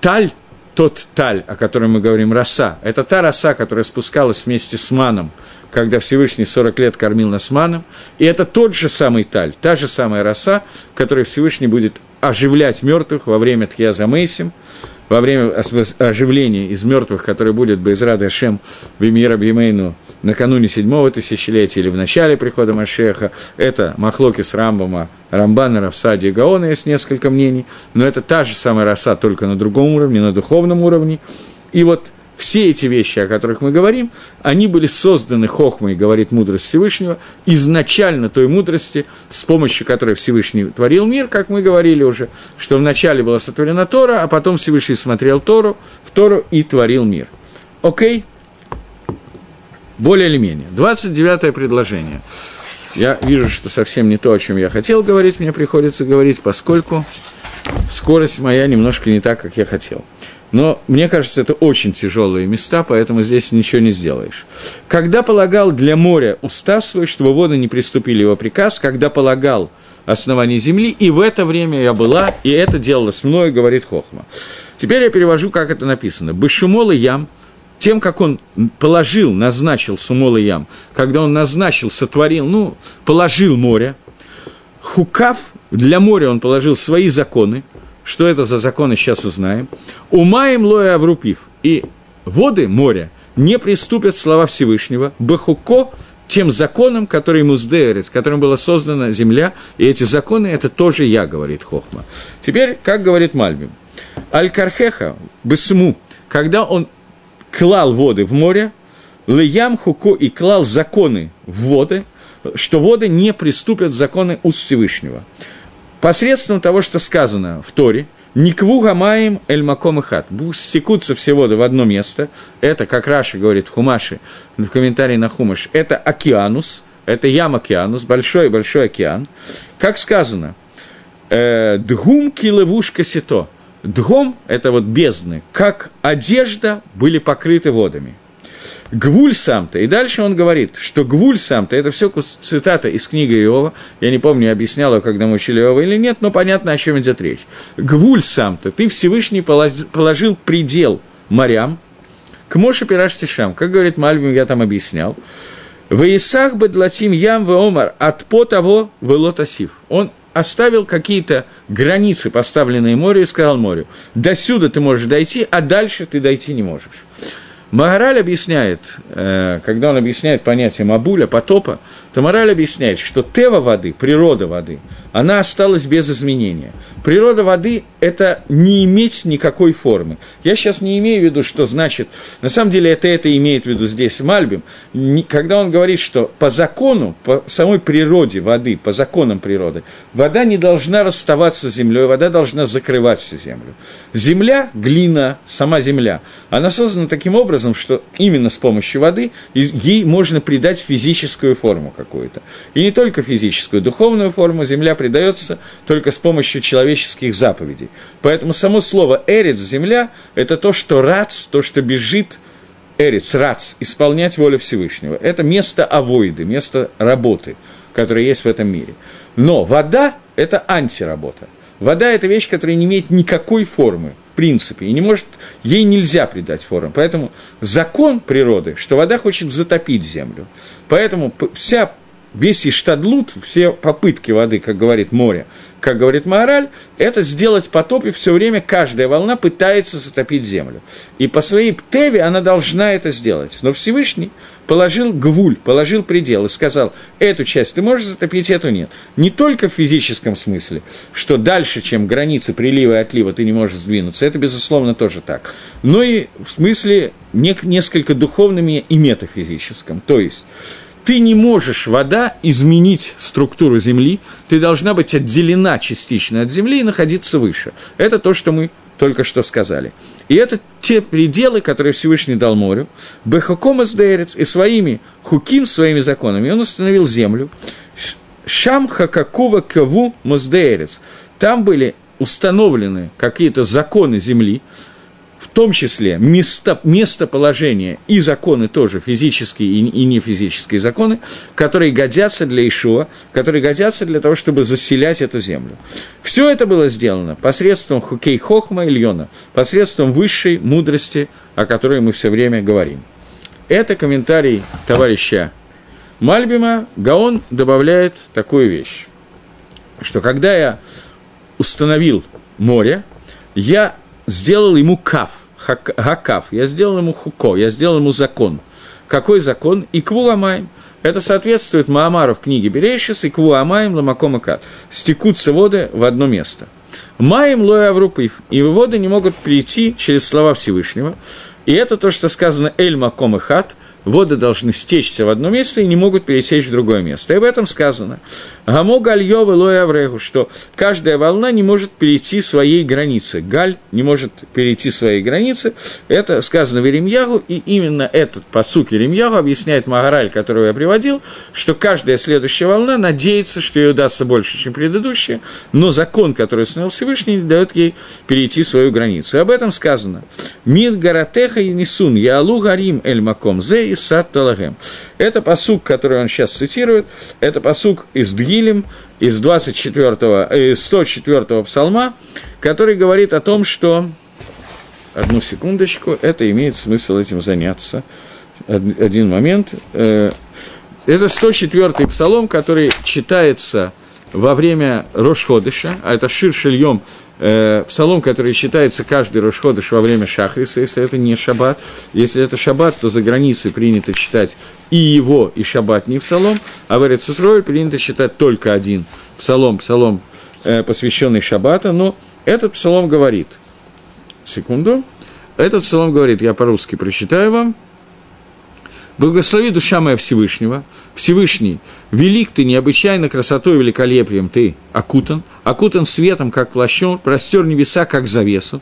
таль тот таль, о котором мы говорим, роса, это та роса, которая спускалась вместе с маном, когда Всевышний 40 лет кормил нас маном, и это тот же самый таль, та же самая роса, которой Всевышний будет оживлять мертвых во время Тхьяза Мейсим, во время оживления из мертвых, который будет Безрад Ашем Бимира Бимейну накануне седьмого тысячелетия или в начале прихода Машеха, это Махлоки с Рамбама, Рамбана, Равсади и Гаона, есть несколько мнений, но это та же самая роса, только на другом уровне, на духовном уровне. И вот все эти вещи, о которых мы говорим, они были созданы Хохмой, говорит мудрость Всевышнего, изначально той мудрости, с помощью которой Всевышний творил мир, как мы говорили уже, что вначале была сотворена Тора, а потом Всевышний смотрел Тору, в Тору и творил мир. Окей? Более или менее. 29 предложение. Я вижу, что совсем не то, о чем я хотел говорить, мне приходится говорить, поскольку скорость моя немножко не так, как я хотел. Но мне кажется, это очень тяжелые места, поэтому здесь ничего не сделаешь. Когда полагал для моря устав свой, чтобы воды не приступили его приказ, когда полагал основание земли, и в это время я была, и это делалось мной, говорит Хохма. Теперь я перевожу, как это написано. Бышумол и ям, тем, как он положил, назначил Сумол и ям, когда он назначил, сотворил, ну, положил море, Хукав, для моря он положил свои законы, что это за законы, сейчас узнаем. Умаем лоя аврупив. И воды моря не приступят слова Всевышнего, Бахуко, тем законом, который ему сдерет, которым была создана земля, и эти законы – это тоже я, говорит Хохма. Теперь, как говорит Мальбим, Аль-Кархеха, Бесму, когда он клал воды в море, Леям Хуко и клал законы в воды, что воды не приступят законы уст Всевышнего. Посредством того, что сказано в Торе, Никву гамаем эль маком и хат. Стекутся все воды в одно место. Это, как Раши говорит в Хумаше, в комментарии на Хумаш, это океанус, это ям океанус, большой-большой океан. Как сказано, э, дгум килевушка сито. Дгом – это вот бездны, как одежда были покрыты водами – Гвуль сам-то. И дальше он говорит, что гвуль сам-то, это все цитата из книги Иова. Я не помню, объяснял, когда мы учили Иова или нет, но понятно, о чем идет речь. Гвуль сам-то, ты Всевышний положил предел морям, к Моше Пираштишам, как говорит Мальбим, я там объяснял, в Исах бедлатим ям омар от по того велотасив. Он оставил какие-то границы, поставленные морю, и сказал морю, до сюда ты можешь дойти, а дальше ты дойти не можешь. Магараль объясняет, э, когда он объясняет понятие Мабуля, потопа, то Мораль объясняет, что тева воды, природа воды, она осталась без изменения. Природа воды – это не иметь никакой формы. Я сейчас не имею в виду, что значит, на самом деле это это имеет в виду здесь Мальбим, когда он говорит, что по закону, по самой природе воды, по законам природы, вода не должна расставаться с землей, вода должна закрывать всю землю. Земля, глина, сама земля, она создана таким образом, что именно с помощью воды ей можно придать физическую форму какую-то. И не только физическую, духовную форму земля придается только с помощью человеческих заповедей. Поэтому само слово «эрец» – «земля» – это то, что «рац», то, что бежит, «эрец», «рац», исполнять волю Всевышнего. Это место авоиды, место работы, которое есть в этом мире. Но вода – это антиработа. Вода – это вещь, которая не имеет никакой формы, в принципе, и не может, ей нельзя придать форму. Поэтому закон природы, что вода хочет затопить землю. Поэтому вся весь иштадлут, все попытки воды, как говорит море, как говорит Маораль, это сделать потоп, и все время каждая волна пытается затопить землю. И по своей теве она должна это сделать. Но Всевышний положил гвуль, положил предел и сказал, эту часть ты можешь затопить, эту нет. Не только в физическом смысле, что дальше, чем границы прилива и отлива, ты не можешь сдвинуться, это, безусловно, тоже так. Но и в смысле несколько духовном и метафизическом. То есть, ты не можешь, вода, изменить структуру Земли, ты должна быть отделена частично от Земли и находиться выше. Это то, что мы только что сказали. И это те пределы, которые Всевышний дал морю, Бехакомас Дейрец, и своими хуким, своими законами он установил землю, Шам Хакакова Каву Моздейрец. Там были установлены какие-то законы земли, том числе место, местоположение и законы тоже, физические и, и нефизические законы, которые годятся для Ишуа, которые годятся для того, чтобы заселять эту землю. Все это было сделано посредством Хукей Хохма Ильона, посредством высшей мудрости, о которой мы все время говорим. Это комментарий товарища Мальбима. Гаон добавляет такую вещь, что когда я установил море, я сделал ему каф – Гакав, я сделал ему хуко, я сделал ему закон. Какой закон? И квуламаем. Это соответствует Маамару в книге Берейшис и квуамаем ламакома кат. Стекутся воды в одно место. Маем лоя аврупив. И воды не могут прийти через слова Всевышнего. И это то, что сказано «эль маком и хат», воды должны стечься в одно место и не могут пересечь в другое место. И об этом сказано. Гамо гальё велой аврегу, что каждая волна не может перейти своей границы. Галь не может перейти своей границы. Это сказано в Иремьягу, и именно этот посук Иремьягу объясняет Магараль, которого я приводил, что каждая следующая волна надеется, что ей удастся больше, чем предыдущая, но закон, который установил Всевышний, не дает ей перейти свою границу. И об этом сказано. Мид гаратеха и несун, яалу гарим эль маком зе и сад талагем. Это посук, который он сейчас цитирует, это посук из Дгилем, из 24 из 104 псалма, который говорит о том, что... Одну секундочку, это имеет смысл этим заняться. Один момент. Э, это 104 псалом, который читается во время Рошходыша, а это Шир Шильем, э, псалом, который считается каждый Рошходыш во время Шахриса, если это не Шаббат. Если это Шаббат, то за границей принято читать и его, и Шаббат не псалом, а в Эрицесрой принято читать только один псалом, псалом, э, посвященный Шаббата, но этот псалом говорит, секунду, этот псалом говорит, я по-русски прочитаю вам, Благослови душа моя Всевышнего. Всевышний, велик ты необычайно красотой великолепием ты окутан, окутан светом, как плащом, простер небеса, как завесу,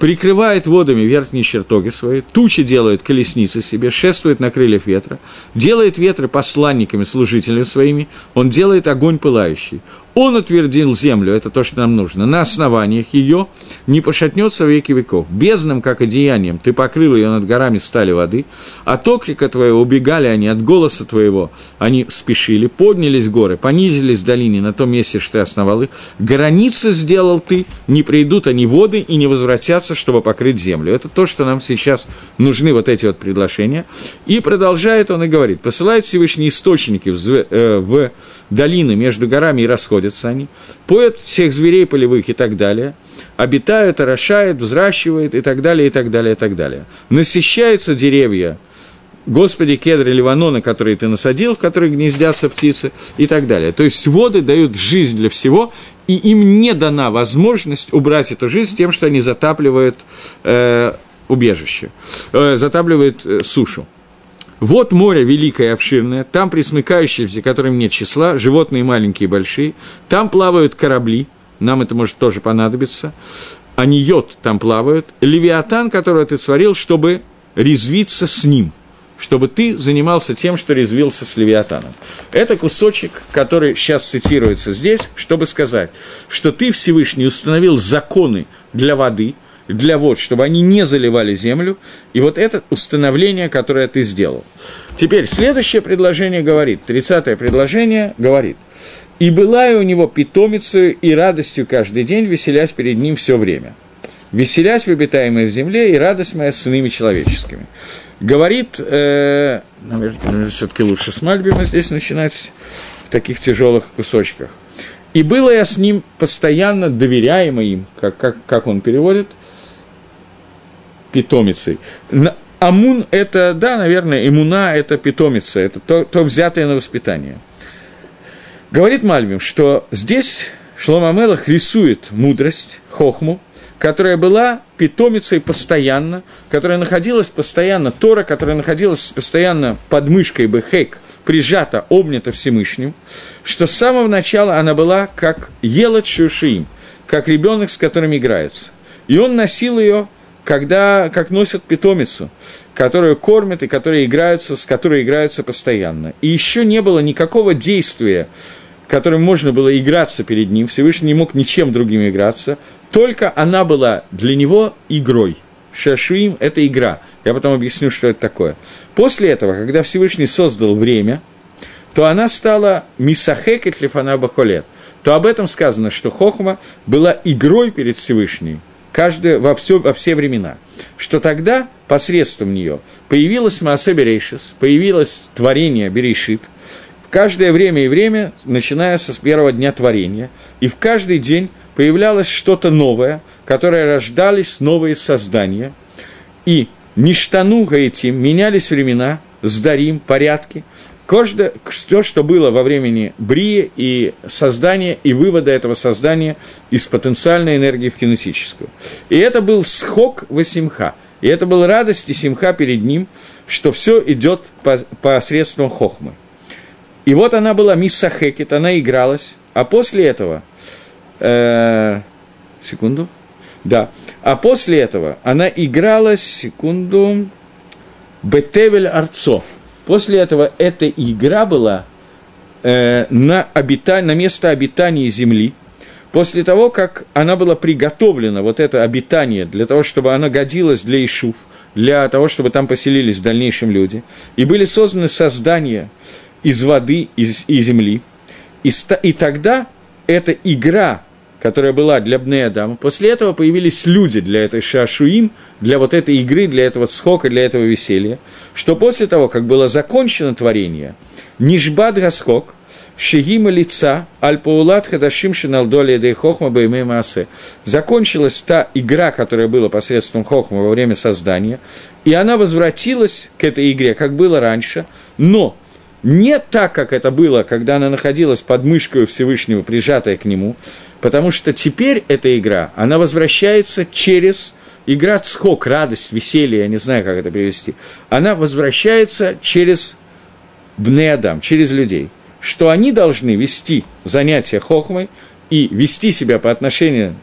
прикрывает водами верхние чертоги свои, тучи делает колесницы себе, шествует на крыльях ветра, делает ветры посланниками, служителями своими, он делает огонь пылающий. Он утвердил землю, это то, что нам нужно, на основаниях ее не пошатнется веки веков. Бездным, как одеянием, ты покрыл ее над горами стали воды, от окрика твоего убегали они, от голоса твоего они спешили, поднялись горы, понизились в долине на том месте, что ты основал их, границы сделал ты, не придут они воды и не возвратятся, чтобы покрыть землю. Это то, что нам сейчас нужны, вот эти вот предложения. И продолжает он и говорит, посылает Всевышний источники в, э, в долины между горами и расходят находятся они, поют всех зверей полевых и так далее, обитают, орошают, взращивают и так далее, и так далее, и так далее. Насыщаются деревья, Господи, кедры Ливанона, которые ты насадил, в которые гнездятся птицы и так далее. То есть воды дают жизнь для всего, и им не дана возможность убрать эту жизнь тем, что они затапливают э, убежище, э, затапливают э, сушу. Вот море великое и обширное, там присмыкающиеся, которым нет числа, животные маленькие и большие, там плавают корабли, нам это может тоже понадобиться, они йод там плавают, левиатан, которого ты сварил, чтобы резвиться с ним, чтобы ты занимался тем, что резвился с левиатаном. Это кусочек, который сейчас цитируется здесь, чтобы сказать, что ты, Всевышний, установил законы для воды – для вод, чтобы они не заливали землю. И вот это установление, которое ты сделал. Теперь следующее предложение говорит, 30-е предложение говорит, «И была и у него питомицей и радостью каждый день, веселясь перед ним все время. Веселясь в обитаемой в земле, и радость моя с сынами человеческими». Говорит, э, наверное, все-таки лучше с Мальбима здесь начинать в таких тяжелых кусочках. И было я с ним постоянно доверяемо им, как, как, как он переводит – питомицей. Амун – это, да, наверное, имуна – это питомица, это то, то взятое на воспитание. Говорит Мальбим, что здесь Шлома Мелах рисует мудрость, хохму, которая была питомицей постоянно, которая находилась постоянно, Тора, которая находилась постоянно под мышкой Бехек, прижата, обнята Всевышним, что с самого начала она была как елот шушиим, как ребенок, с которым играется. И он носил ее когда, как носят питомицу, которую кормят и которая играются, с которой играются постоянно. И еще не было никакого действия, которым можно было играться перед ним, Всевышний не мог ничем другим играться, только она была для него игрой. Шашуим – это игра. Я потом объясню, что это такое. После этого, когда Всевышний создал время, то она стала мисахекет лифана бахолет. То об этом сказано, что Хохма была игрой перед Всевышним, каждое, во, все, во все времена, что тогда посредством нее появилась Маасе Берейшис, появилось творение Берейшит, в каждое время и время, начиная с первого дня творения, и в каждый день появлялось что-то новое, которое рождались новые создания, и ништану этим менялись времена, сдарим, порядки, Каждое, все, что было во времени Брии и создания, и вывода этого создания из потенциальной энергии в кинетическую. И это был схок Васимха. И это был радость и симха перед ним, что все идет по, посредством хохмы. И вот она была мисса Хекет, она игралась, а после этого, э, секунду, да, а после этого она игралась, секунду, Бетевель Арцо, После этого эта игра была э, на, обита... на место обитания Земли. После того, как она была приготовлена, вот это обитание, для того, чтобы оно годилось для Ишуф, для того, чтобы там поселились в дальнейшем люди, и были созданы создания из воды и земли, и, и тогда эта игра которая была для Бней Адама. После этого появились люди для этой шашуим, для вот этой игры, для этого схока, для этого веселья, что после того, как было закончено творение, Нишбад Гаскок, Шегима лица, Альпаулат Хадашим Шиналдоли Дей Хохма Баймей Маасе. Закончилась та игра, которая была посредством Хохма во время создания, и она возвратилась к этой игре, как было раньше, но не так, как это было, когда она находилась под мышкой Всевышнего, прижатая к нему, потому что теперь эта игра, она возвращается через игра цхок, радость, веселье, я не знаю, как это перевести, она возвращается через бнеадам, через людей, что они должны вести занятия хохмой и вести себя по отношению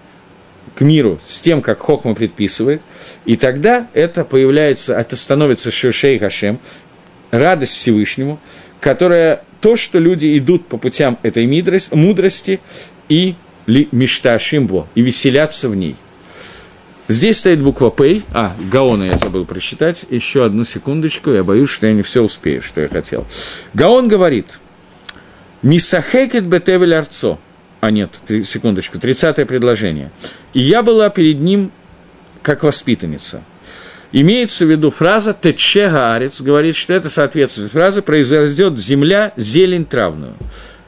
к миру с тем, как Хохма предписывает, и тогда это появляется, это становится Шушей Хашем, радость Всевышнему, которая то, что люди идут по путям этой мудрости и мечта Шимбо, и веселятся в ней. Здесь стоит буква П. А, Гаона я забыл прочитать. Еще одну секундочку, я боюсь, что я не все успею, что я хотел. Гаон говорит, «Мисахекет бетевель арцо». А нет, секундочку, тридцатое предложение. «И я была перед ним как воспитанница». Имеется в виду фраза «тече гаарец», говорит, что это соответствует фразе «произойдет земля зелень травную».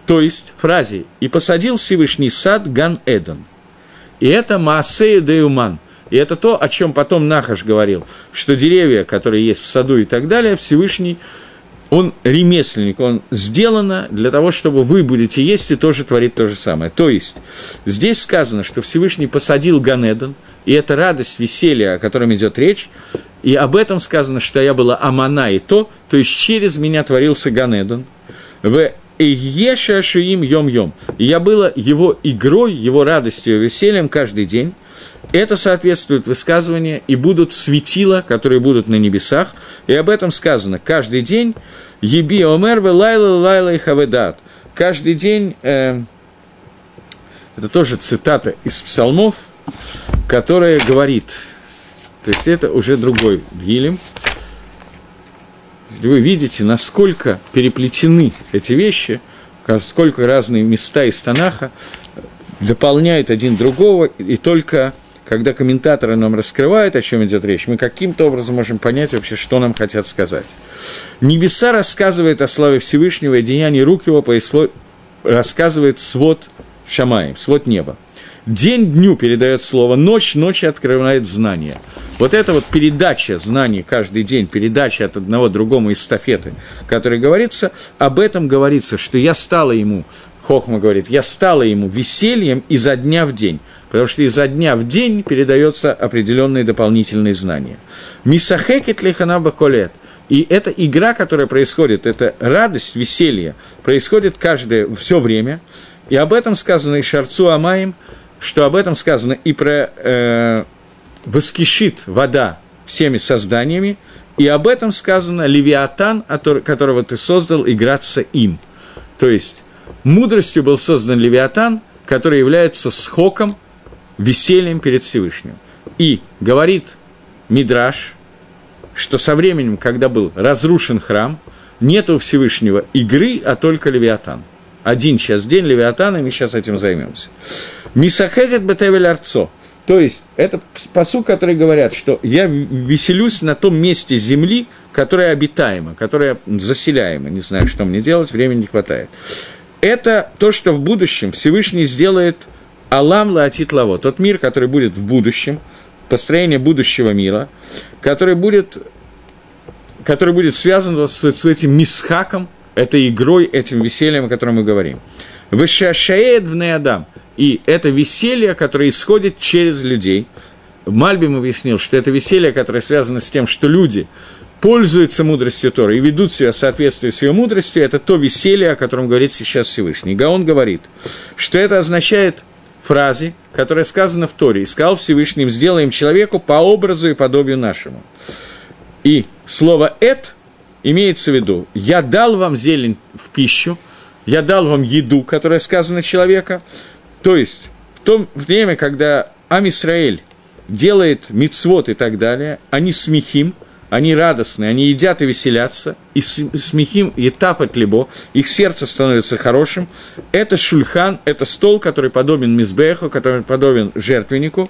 То есть фразе «и посадил Всевышний сад Ган-Эден». И это Маасея Деуман. И это то, о чем потом Нахаш говорил, что деревья, которые есть в саду и так далее, Всевышний, он ремесленник, он сделано для того, чтобы вы будете есть и тоже творить то же самое. То есть, здесь сказано, что Всевышний посадил Ганедон, и это радость, веселье, о котором идет речь, и об этом сказано, что я была Амана и то, то есть через меня творился Ганедон. В и Еша Шуим Йом-Йом. Я была его игрой, его радостью, весельем каждый день. Это соответствует высказыванию, и будут светила, которые будут на небесах, и об этом сказано каждый день «Еби омер лайла лайла и хаведат». Каждый день, э, это тоже цитата из псалмов, которая говорит, то есть это уже другой Дгилем, вы видите, насколько переплетены эти вещи, сколько разные места из Танаха дополняют один другого, и только когда комментаторы нам раскрывают, о чем идет речь, мы каким-то образом можем понять вообще, что нам хотят сказать. Небеса рассказывает о славе Всевышнего и деянии рук его, рассказывает свод Шамаем, свод неба. День дню передает слово, ночь ночи открывает знание. Вот эта вот передача знаний каждый день, передача от одного другому эстафеты, которая говорится, об этом говорится, что я стала ему, Хохма говорит, я стала ему весельем изо дня в день, потому что изо дня в день передается определенные дополнительные знания. Мисахекет лиханаба колет – и эта игра, которая происходит, это радость, веселье, происходит каждое, все время. И об этом сказано и Шарцу Амаем, что об этом сказано и про э, «воскишит вода всеми созданиями», и об этом сказано «Левиатан, которого ты создал, играться им». То есть, мудростью был создан Левиатан, который является схоком, весельем перед Всевышним. И говорит Мидраш, что со временем, когда был разрушен храм, нет у Всевышнего игры, а только Левиатан. Один час день Левиатана, и мы сейчас этим займемся. Мисахегет бетевель арцо. То есть, это посуд, который говорят, что я веселюсь на том месте земли, которое обитаемо, которое заселяемо. Не знаю, что мне делать, времени не хватает. Это то, что в будущем Всевышний сделает Алам Лаатит Лаво, тот мир, который будет в будущем, построение будущего мира, который будет, который будет связан с, с этим мисхаком, этой игрой, этим весельем, о котором мы говорим. Вышашаед Адам – и это веселье, которое исходит через людей. Мальбим объяснил, что это веселье, которое связано с тем, что люди пользуются мудростью Торы и ведут себя в соответствии с ее мудростью, это то веселье, о котором говорит сейчас Всевышний. Гаон говорит, что это означает фразе, которая сказана в Торе, «И сказал Всевышним, сделаем человеку по образу и подобию нашему». И слово «эт» имеется в виду «я дал вам зелень в пищу», «я дал вам еду», которая сказана человека, то есть, в то время, когда Амисраэль делает мицвод и так далее, они смехим, они радостны, они едят и веселятся, и смехим и тапать либо, их сердце становится хорошим. Это шульхан, это стол, который подобен мизбеху, который подобен жертвеннику.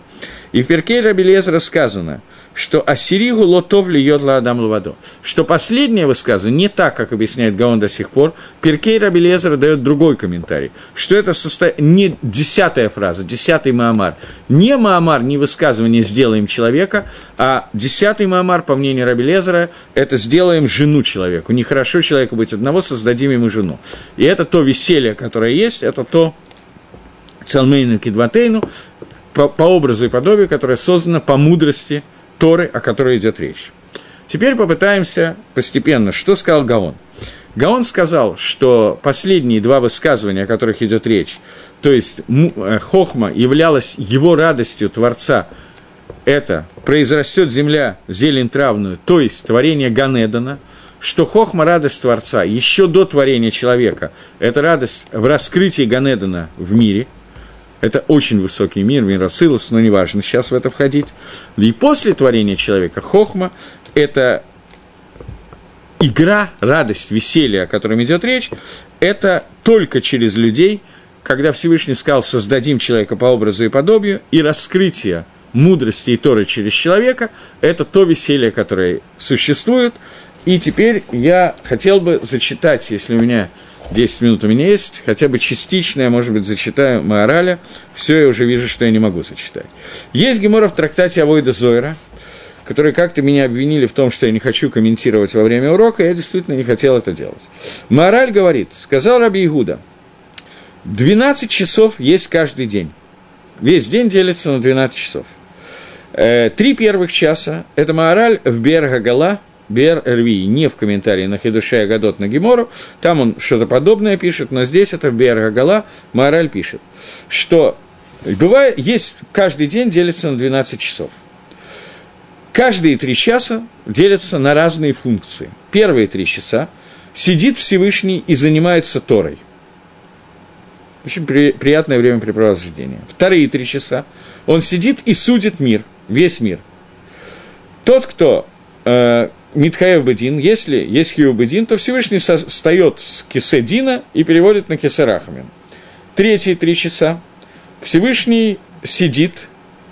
И в Перкей Рабелезера сказано – что «Ассиригу лотов льет ла адам лавадо», что последнее высказывание не так, как объясняет Гаон до сих пор, Перкей Рабелезер дает другой комментарий, что это состо... не десятая фраза, десятый Маамар, не Маамар, не высказывание «сделаем человека», а десятый Маамар, по мнению Рабелезера, это «сделаем жену человеку». Нехорошо человеку быть одного, создадим ему жену. И это то веселье, которое есть, это то Цалмейну Кидватейну, по, по образу и подобию, которое создано по мудрости – Торы, о которой идет речь. Теперь попытаемся постепенно. Что сказал Гаон? Гаон сказал, что последние два высказывания, о которых идет речь, то есть э, Хохма являлась его радостью Творца, это произрастет земля зелень травную, то есть творение Ганедана, что Хохма – радость Творца еще до творения человека. Это радость в раскрытии Ганедана в мире – это очень высокий мир, мир Ацилус, но неважно сейчас в это входить. И после творения человека Хохма – это игра, радость, веселье, о котором идет речь, это только через людей, когда Всевышний сказал «создадим человека по образу и подобию», и раскрытие мудрости и Торы через человека – это то веселье, которое существует. И теперь я хотел бы зачитать, если у меня 10 минут у меня есть, хотя бы частично я, может быть, зачитаю Маораля, все, я уже вижу, что я не могу зачитать. Есть Гемора в трактате Авойда Зойра, которые как-то меня обвинили в том, что я не хочу комментировать во время урока, я действительно не хотел это делать. Маораль говорит, сказал Раби Игуда, 12 часов есть каждый день. Весь день делится на 12 часов. Э, три первых часа – это Маораль в Бергагала, Бер Рви, не в комментарии на Хидуше Агадот на Гемору, там он что-то подобное пишет, но здесь это Бер Агала, Мораль пишет, что бывает, есть, каждый день делится на 12 часов. Каждые три часа делятся на разные функции. Первые три часа сидит Всевышний и занимается Торой. Очень при, приятное времяпрепровождение. Вторые три часа он сидит и судит мир, весь мир. Тот, кто э, Митхаев Бедин, если есть Хиу Бедин, то Всевышний встает с кисе Дина и переводит на кисе Рахамин. Третьи три часа Всевышний сидит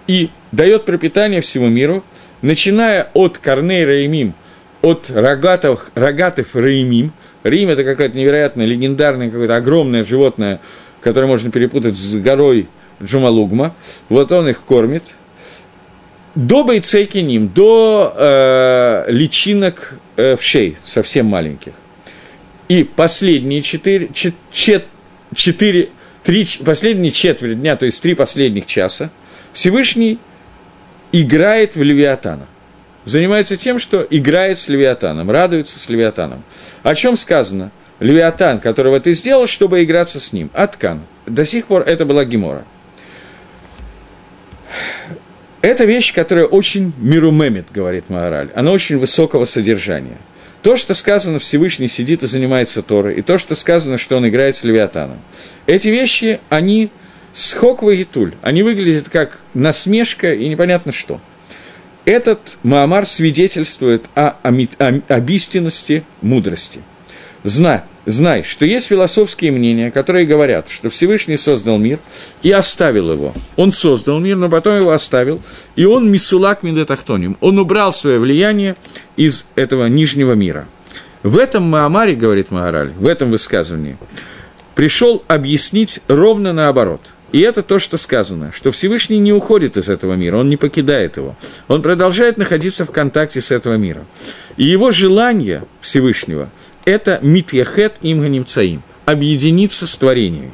и дает пропитание всему миру, начиная от Корней Раимим, от рогатов, рогатых Раимим. Рим – это какое-то невероятное, легендарное, какое-то огромное животное, которое можно перепутать с горой Джумалугма. Вот он их кормит – до бойцейкиним, до э, личинок э, вшей, совсем маленьких. И последние четыре, чет, чет, четыре, три, последние четверть дня, то есть три последних часа, Всевышний играет в Левиатана. Занимается тем, что играет с Левиатаном, радуется с Левиатаном. О чем сказано? Левиатан, которого ты сделал, чтобы играться с ним. Аткан. До сих пор это была Гемора. Это вещь, которая очень мирумемит, говорит Маораль. Она очень высокого содержания. То, что сказано, Всевышний сидит и занимается Торой, и то, что сказано, что он играет с Левиатаном. Эти вещи, они схоква и туль. Они выглядят как насмешка и непонятно что. Этот Маамар свидетельствует о, о, о, об истинности мудрости. Знай, знай, что есть философские мнения, которые говорят, что Всевышний создал мир и оставил его. Он создал мир, но потом его оставил, и он мисулак медетахтоним. Он убрал свое влияние из этого нижнего мира. В этом Маамаре, говорит Маораль, в этом высказывании, пришел объяснить ровно наоборот – и это то, что сказано, что Всевышний не уходит из этого мира, он не покидает его. Он продолжает находиться в контакте с этого мира. И его желание Всевышнего это митьяхет им цаим, объединиться с творениями.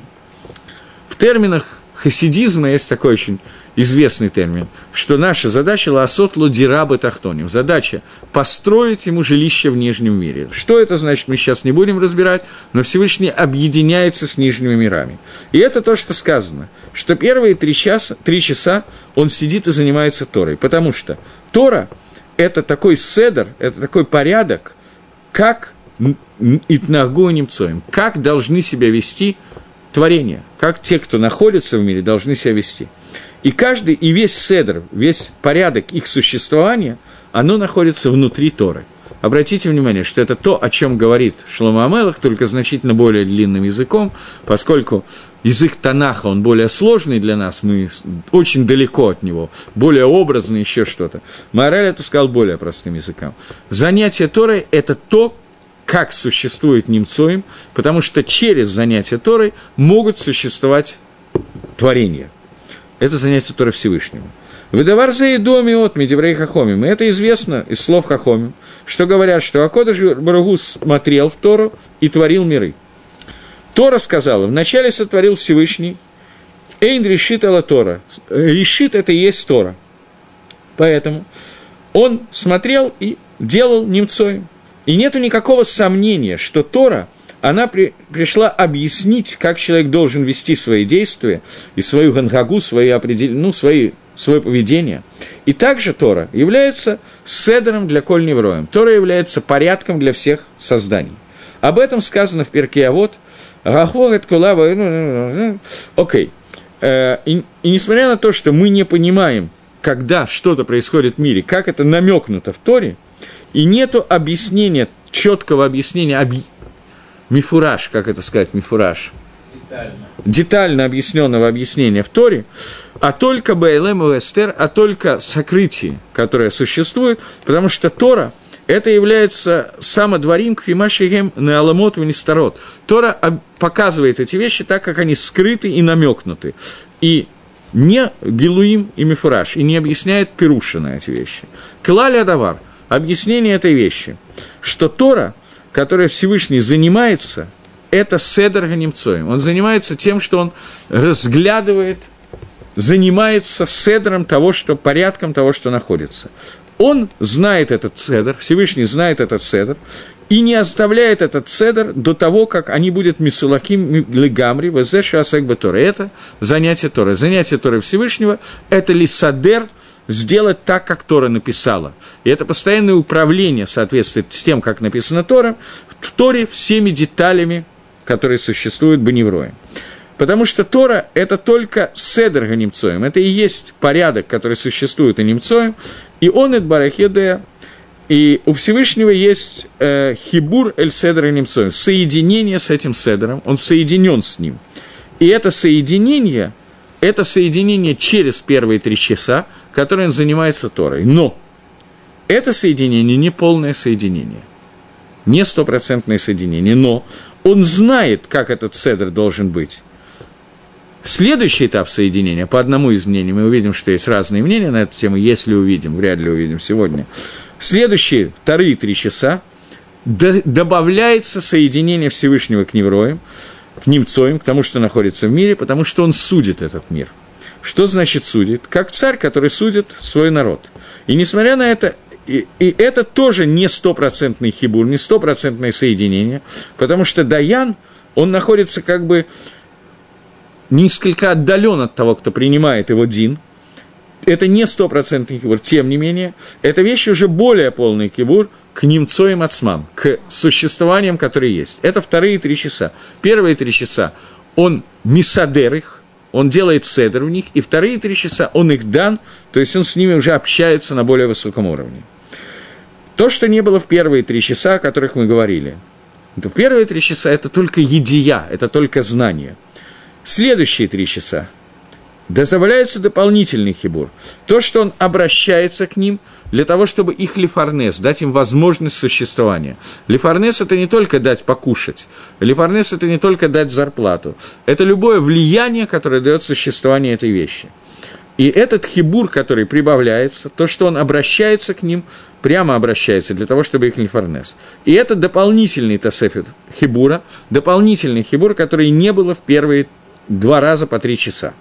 В терминах хасидизма есть такой очень известный термин, что наша задача ласот лудираба тахтоним, задача построить ему жилище в нижнем мире. Что это значит, мы сейчас не будем разбирать, но Всевышний объединяется с нижними мирами. И это то, что сказано, что первые три часа, три часа он сидит и занимается Торой, потому что Тора – это такой седер, это такой порядок, как Итнагу немцоем. Как должны себя вести творения, как те, кто находится в мире, должны себя вести. И каждый, и весь седр, весь порядок их существования, оно находится внутри Торы. Обратите внимание, что это то, о чем говорит Шлома Амелах, только значительно более длинным языком, поскольку язык Танаха, он более сложный для нас, мы очень далеко от него, более образный, еще что-то. Мораль это сказал более простым языком. Занятие Торой – это то, как существует немцоим, потому что через занятие Торой могут существовать творения. Это занятие Торы Всевышнего. Выдавар за доми от Медеврей Хахомим. Это известно из слов Хахомим, что говорят, что Акодыш Барагу смотрел в Тору и творил миры. Тора сказала, вначале сотворил Всевышний, Эйн решит Алла Тора. Решит это и есть Тора. Поэтому он смотрел и делал немцоем. И нету никакого сомнения, что Тора, она при, пришла объяснить, как человек должен вести свои действия и свою гангагу, свои определ... ну, свои, свое поведение. И также Тора является седером для коль невроем. Тора является порядком для всех созданий. Об этом сказано в перке, а вот Гахвогат кулава. Ну, ну, ну, окей. Э, и, и несмотря на то, что мы не понимаем, когда что-то происходит в мире, как это намекнуто в Торе, и нету объяснения, четкого объяснения, объ... мифураж, как это сказать, мифураж, детально, детально объясненного объяснения в Торе, а только БЛМ и Эстер, а только сокрытие, которое существует, потому что Тора – это является самодворим кфимашигем неаламот венистарот. Тора показывает эти вещи так, как они скрыты и намекнуты. И не гилуим и мифураж, и не объясняет Перуша на эти вещи. Клали Адавар, объяснение этой вещи, что Тора, которая Всевышний занимается, это седр ганимцоем. Он занимается тем, что он разглядывает, занимается седром того, что порядком того, что находится. Он знает этот цедр, Всевышний знает этот цедр, и не оставляет этот цедр до того, как они будут мисулаким легамри, везеша асек. Это занятие Торы. Занятие Торы Всевышнего – это лисадер, сделать так, как Тора написала. И это постоянное управление соответствует с тем, как написано Тора, в Торе всеми деталями, которые существуют Баневроем. Потому что Тора – это только седр ганимцоем, это и есть порядок, который существует и немцоем, и он это барахедея, и у Всевышнего есть э, хибур эль седр немцоем, соединение с этим седром, он соединен с ним. И это соединение, это соединение через первые три часа, которое он занимается Торой. Но это соединение не полное соединение, не стопроцентное соединение, но он знает, как этот седр должен быть. Следующий этап соединения, по одному из мнений, мы увидим, что есть разные мнения на эту тему, если увидим, вряд ли увидим сегодня. Следующие вторые три часа добавляется соединение Всевышнего к Невроям, к Немцоим, к тому, что находится в мире, потому что он судит этот мир. Что значит судит? Как царь, который судит свой народ. И несмотря на это, и, и это тоже не стопроцентный хибур, не стопроцентное соединение, потому что Даян, он находится как бы несколько отдален от того, кто принимает его дин. Это не стопроцентный кибур, тем не менее, это вещи уже более полный кибур к немцоим ацмам, к существованиям, которые есть. Это вторые три часа. Первые три часа он мисадер их, он делает седер в них, и вторые три часа он их дан, то есть он с ними уже общается на более высоком уровне. То, что не было в первые три часа, о которых мы говорили, то первые три часа – это только едия, это только знание – следующие три часа дозволяется дополнительный хибур. То, что он обращается к ним для того, чтобы их лифарнес, дать им возможность существования. Лифарнес – это не только дать покушать. Лифарнес – это не только дать зарплату. Это любое влияние, которое дает существование этой вещи. И этот хибур, который прибавляется, то, что он обращается к ним, прямо обращается для того, чтобы их лифарнес. И это дополнительный тасефет хибура, дополнительный хибур, который не было в первые два раза по три часа,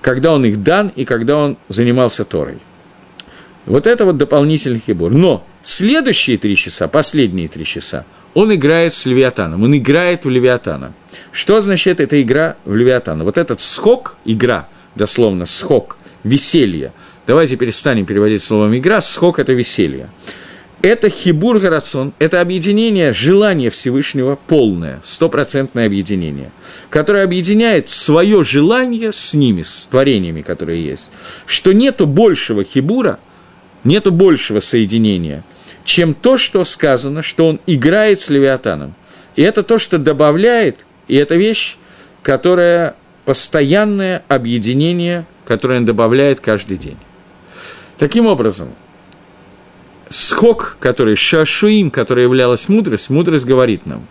когда он их дан и когда он занимался Торой. Вот это вот дополнительный хибур. Но следующие три часа, последние три часа, он играет с Левиатаном, он играет в Левиатана. Что означает эта игра в Левиатана? Вот этот схок, игра, дословно схок, веселье. Давайте перестанем переводить словом игра, схок – это веселье это хибур гарацон, это объединение желания Всевышнего полное, стопроцентное объединение, которое объединяет свое желание с ними, с творениями, которые есть, что нету большего хибура, нету большего соединения, чем то, что сказано, что он играет с Левиатаном. И это то, что добавляет, и это вещь, которая постоянное объединение, которое он добавляет каждый день. Таким образом, схок, который шашуим, который являлась мудрость, мудрость говорит нам,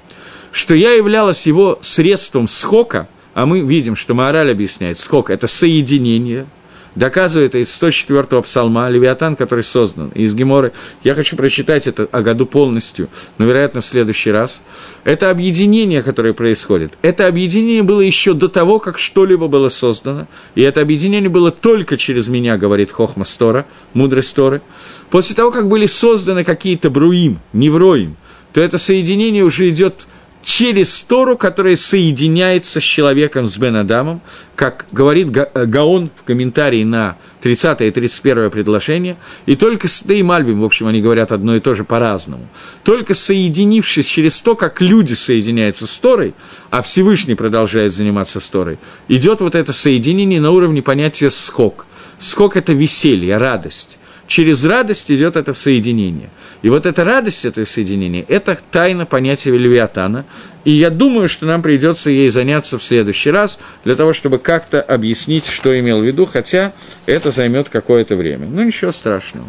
что я являлась его средством схока, а мы видим, что Маораль объясняет, схок – это соединение – доказывает из 104-го псалма Левиатан, который создан из Геморы. Я хочу прочитать это о году полностью, но, вероятно, в следующий раз. Это объединение, которое происходит. Это объединение было еще до того, как что-либо было создано. И это объединение было только через меня, говорит Хохма Стора, мудрость Торы. После того, как были созданы какие-то бруим, невроим, то это соединение уже идет через Тору, которая соединяется с человеком, с Бен Адамом, как говорит э, Гаон в комментарии на 30 и 31 предложение, и только с и Мальбим, в общем, они говорят одно и то же по-разному, только соединившись через то, как люди соединяются с Торой, а Всевышний продолжает заниматься с Торой, идет вот это соединение на уровне понятия «скок». Скок – это веселье, радость через радость идет это соединение. И вот эта радость этого соединения – это тайна понятия Левиатана. И я думаю, что нам придется ей заняться в следующий раз, для того, чтобы как-то объяснить, что имел в виду, хотя это займет какое-то время. Ну, ничего страшного.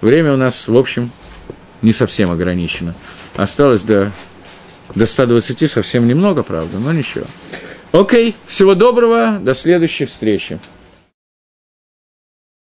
Время у нас, в общем, не совсем ограничено. Осталось до, до 120 совсем немного, правда, но ничего. Окей, всего доброго, до следующей встречи.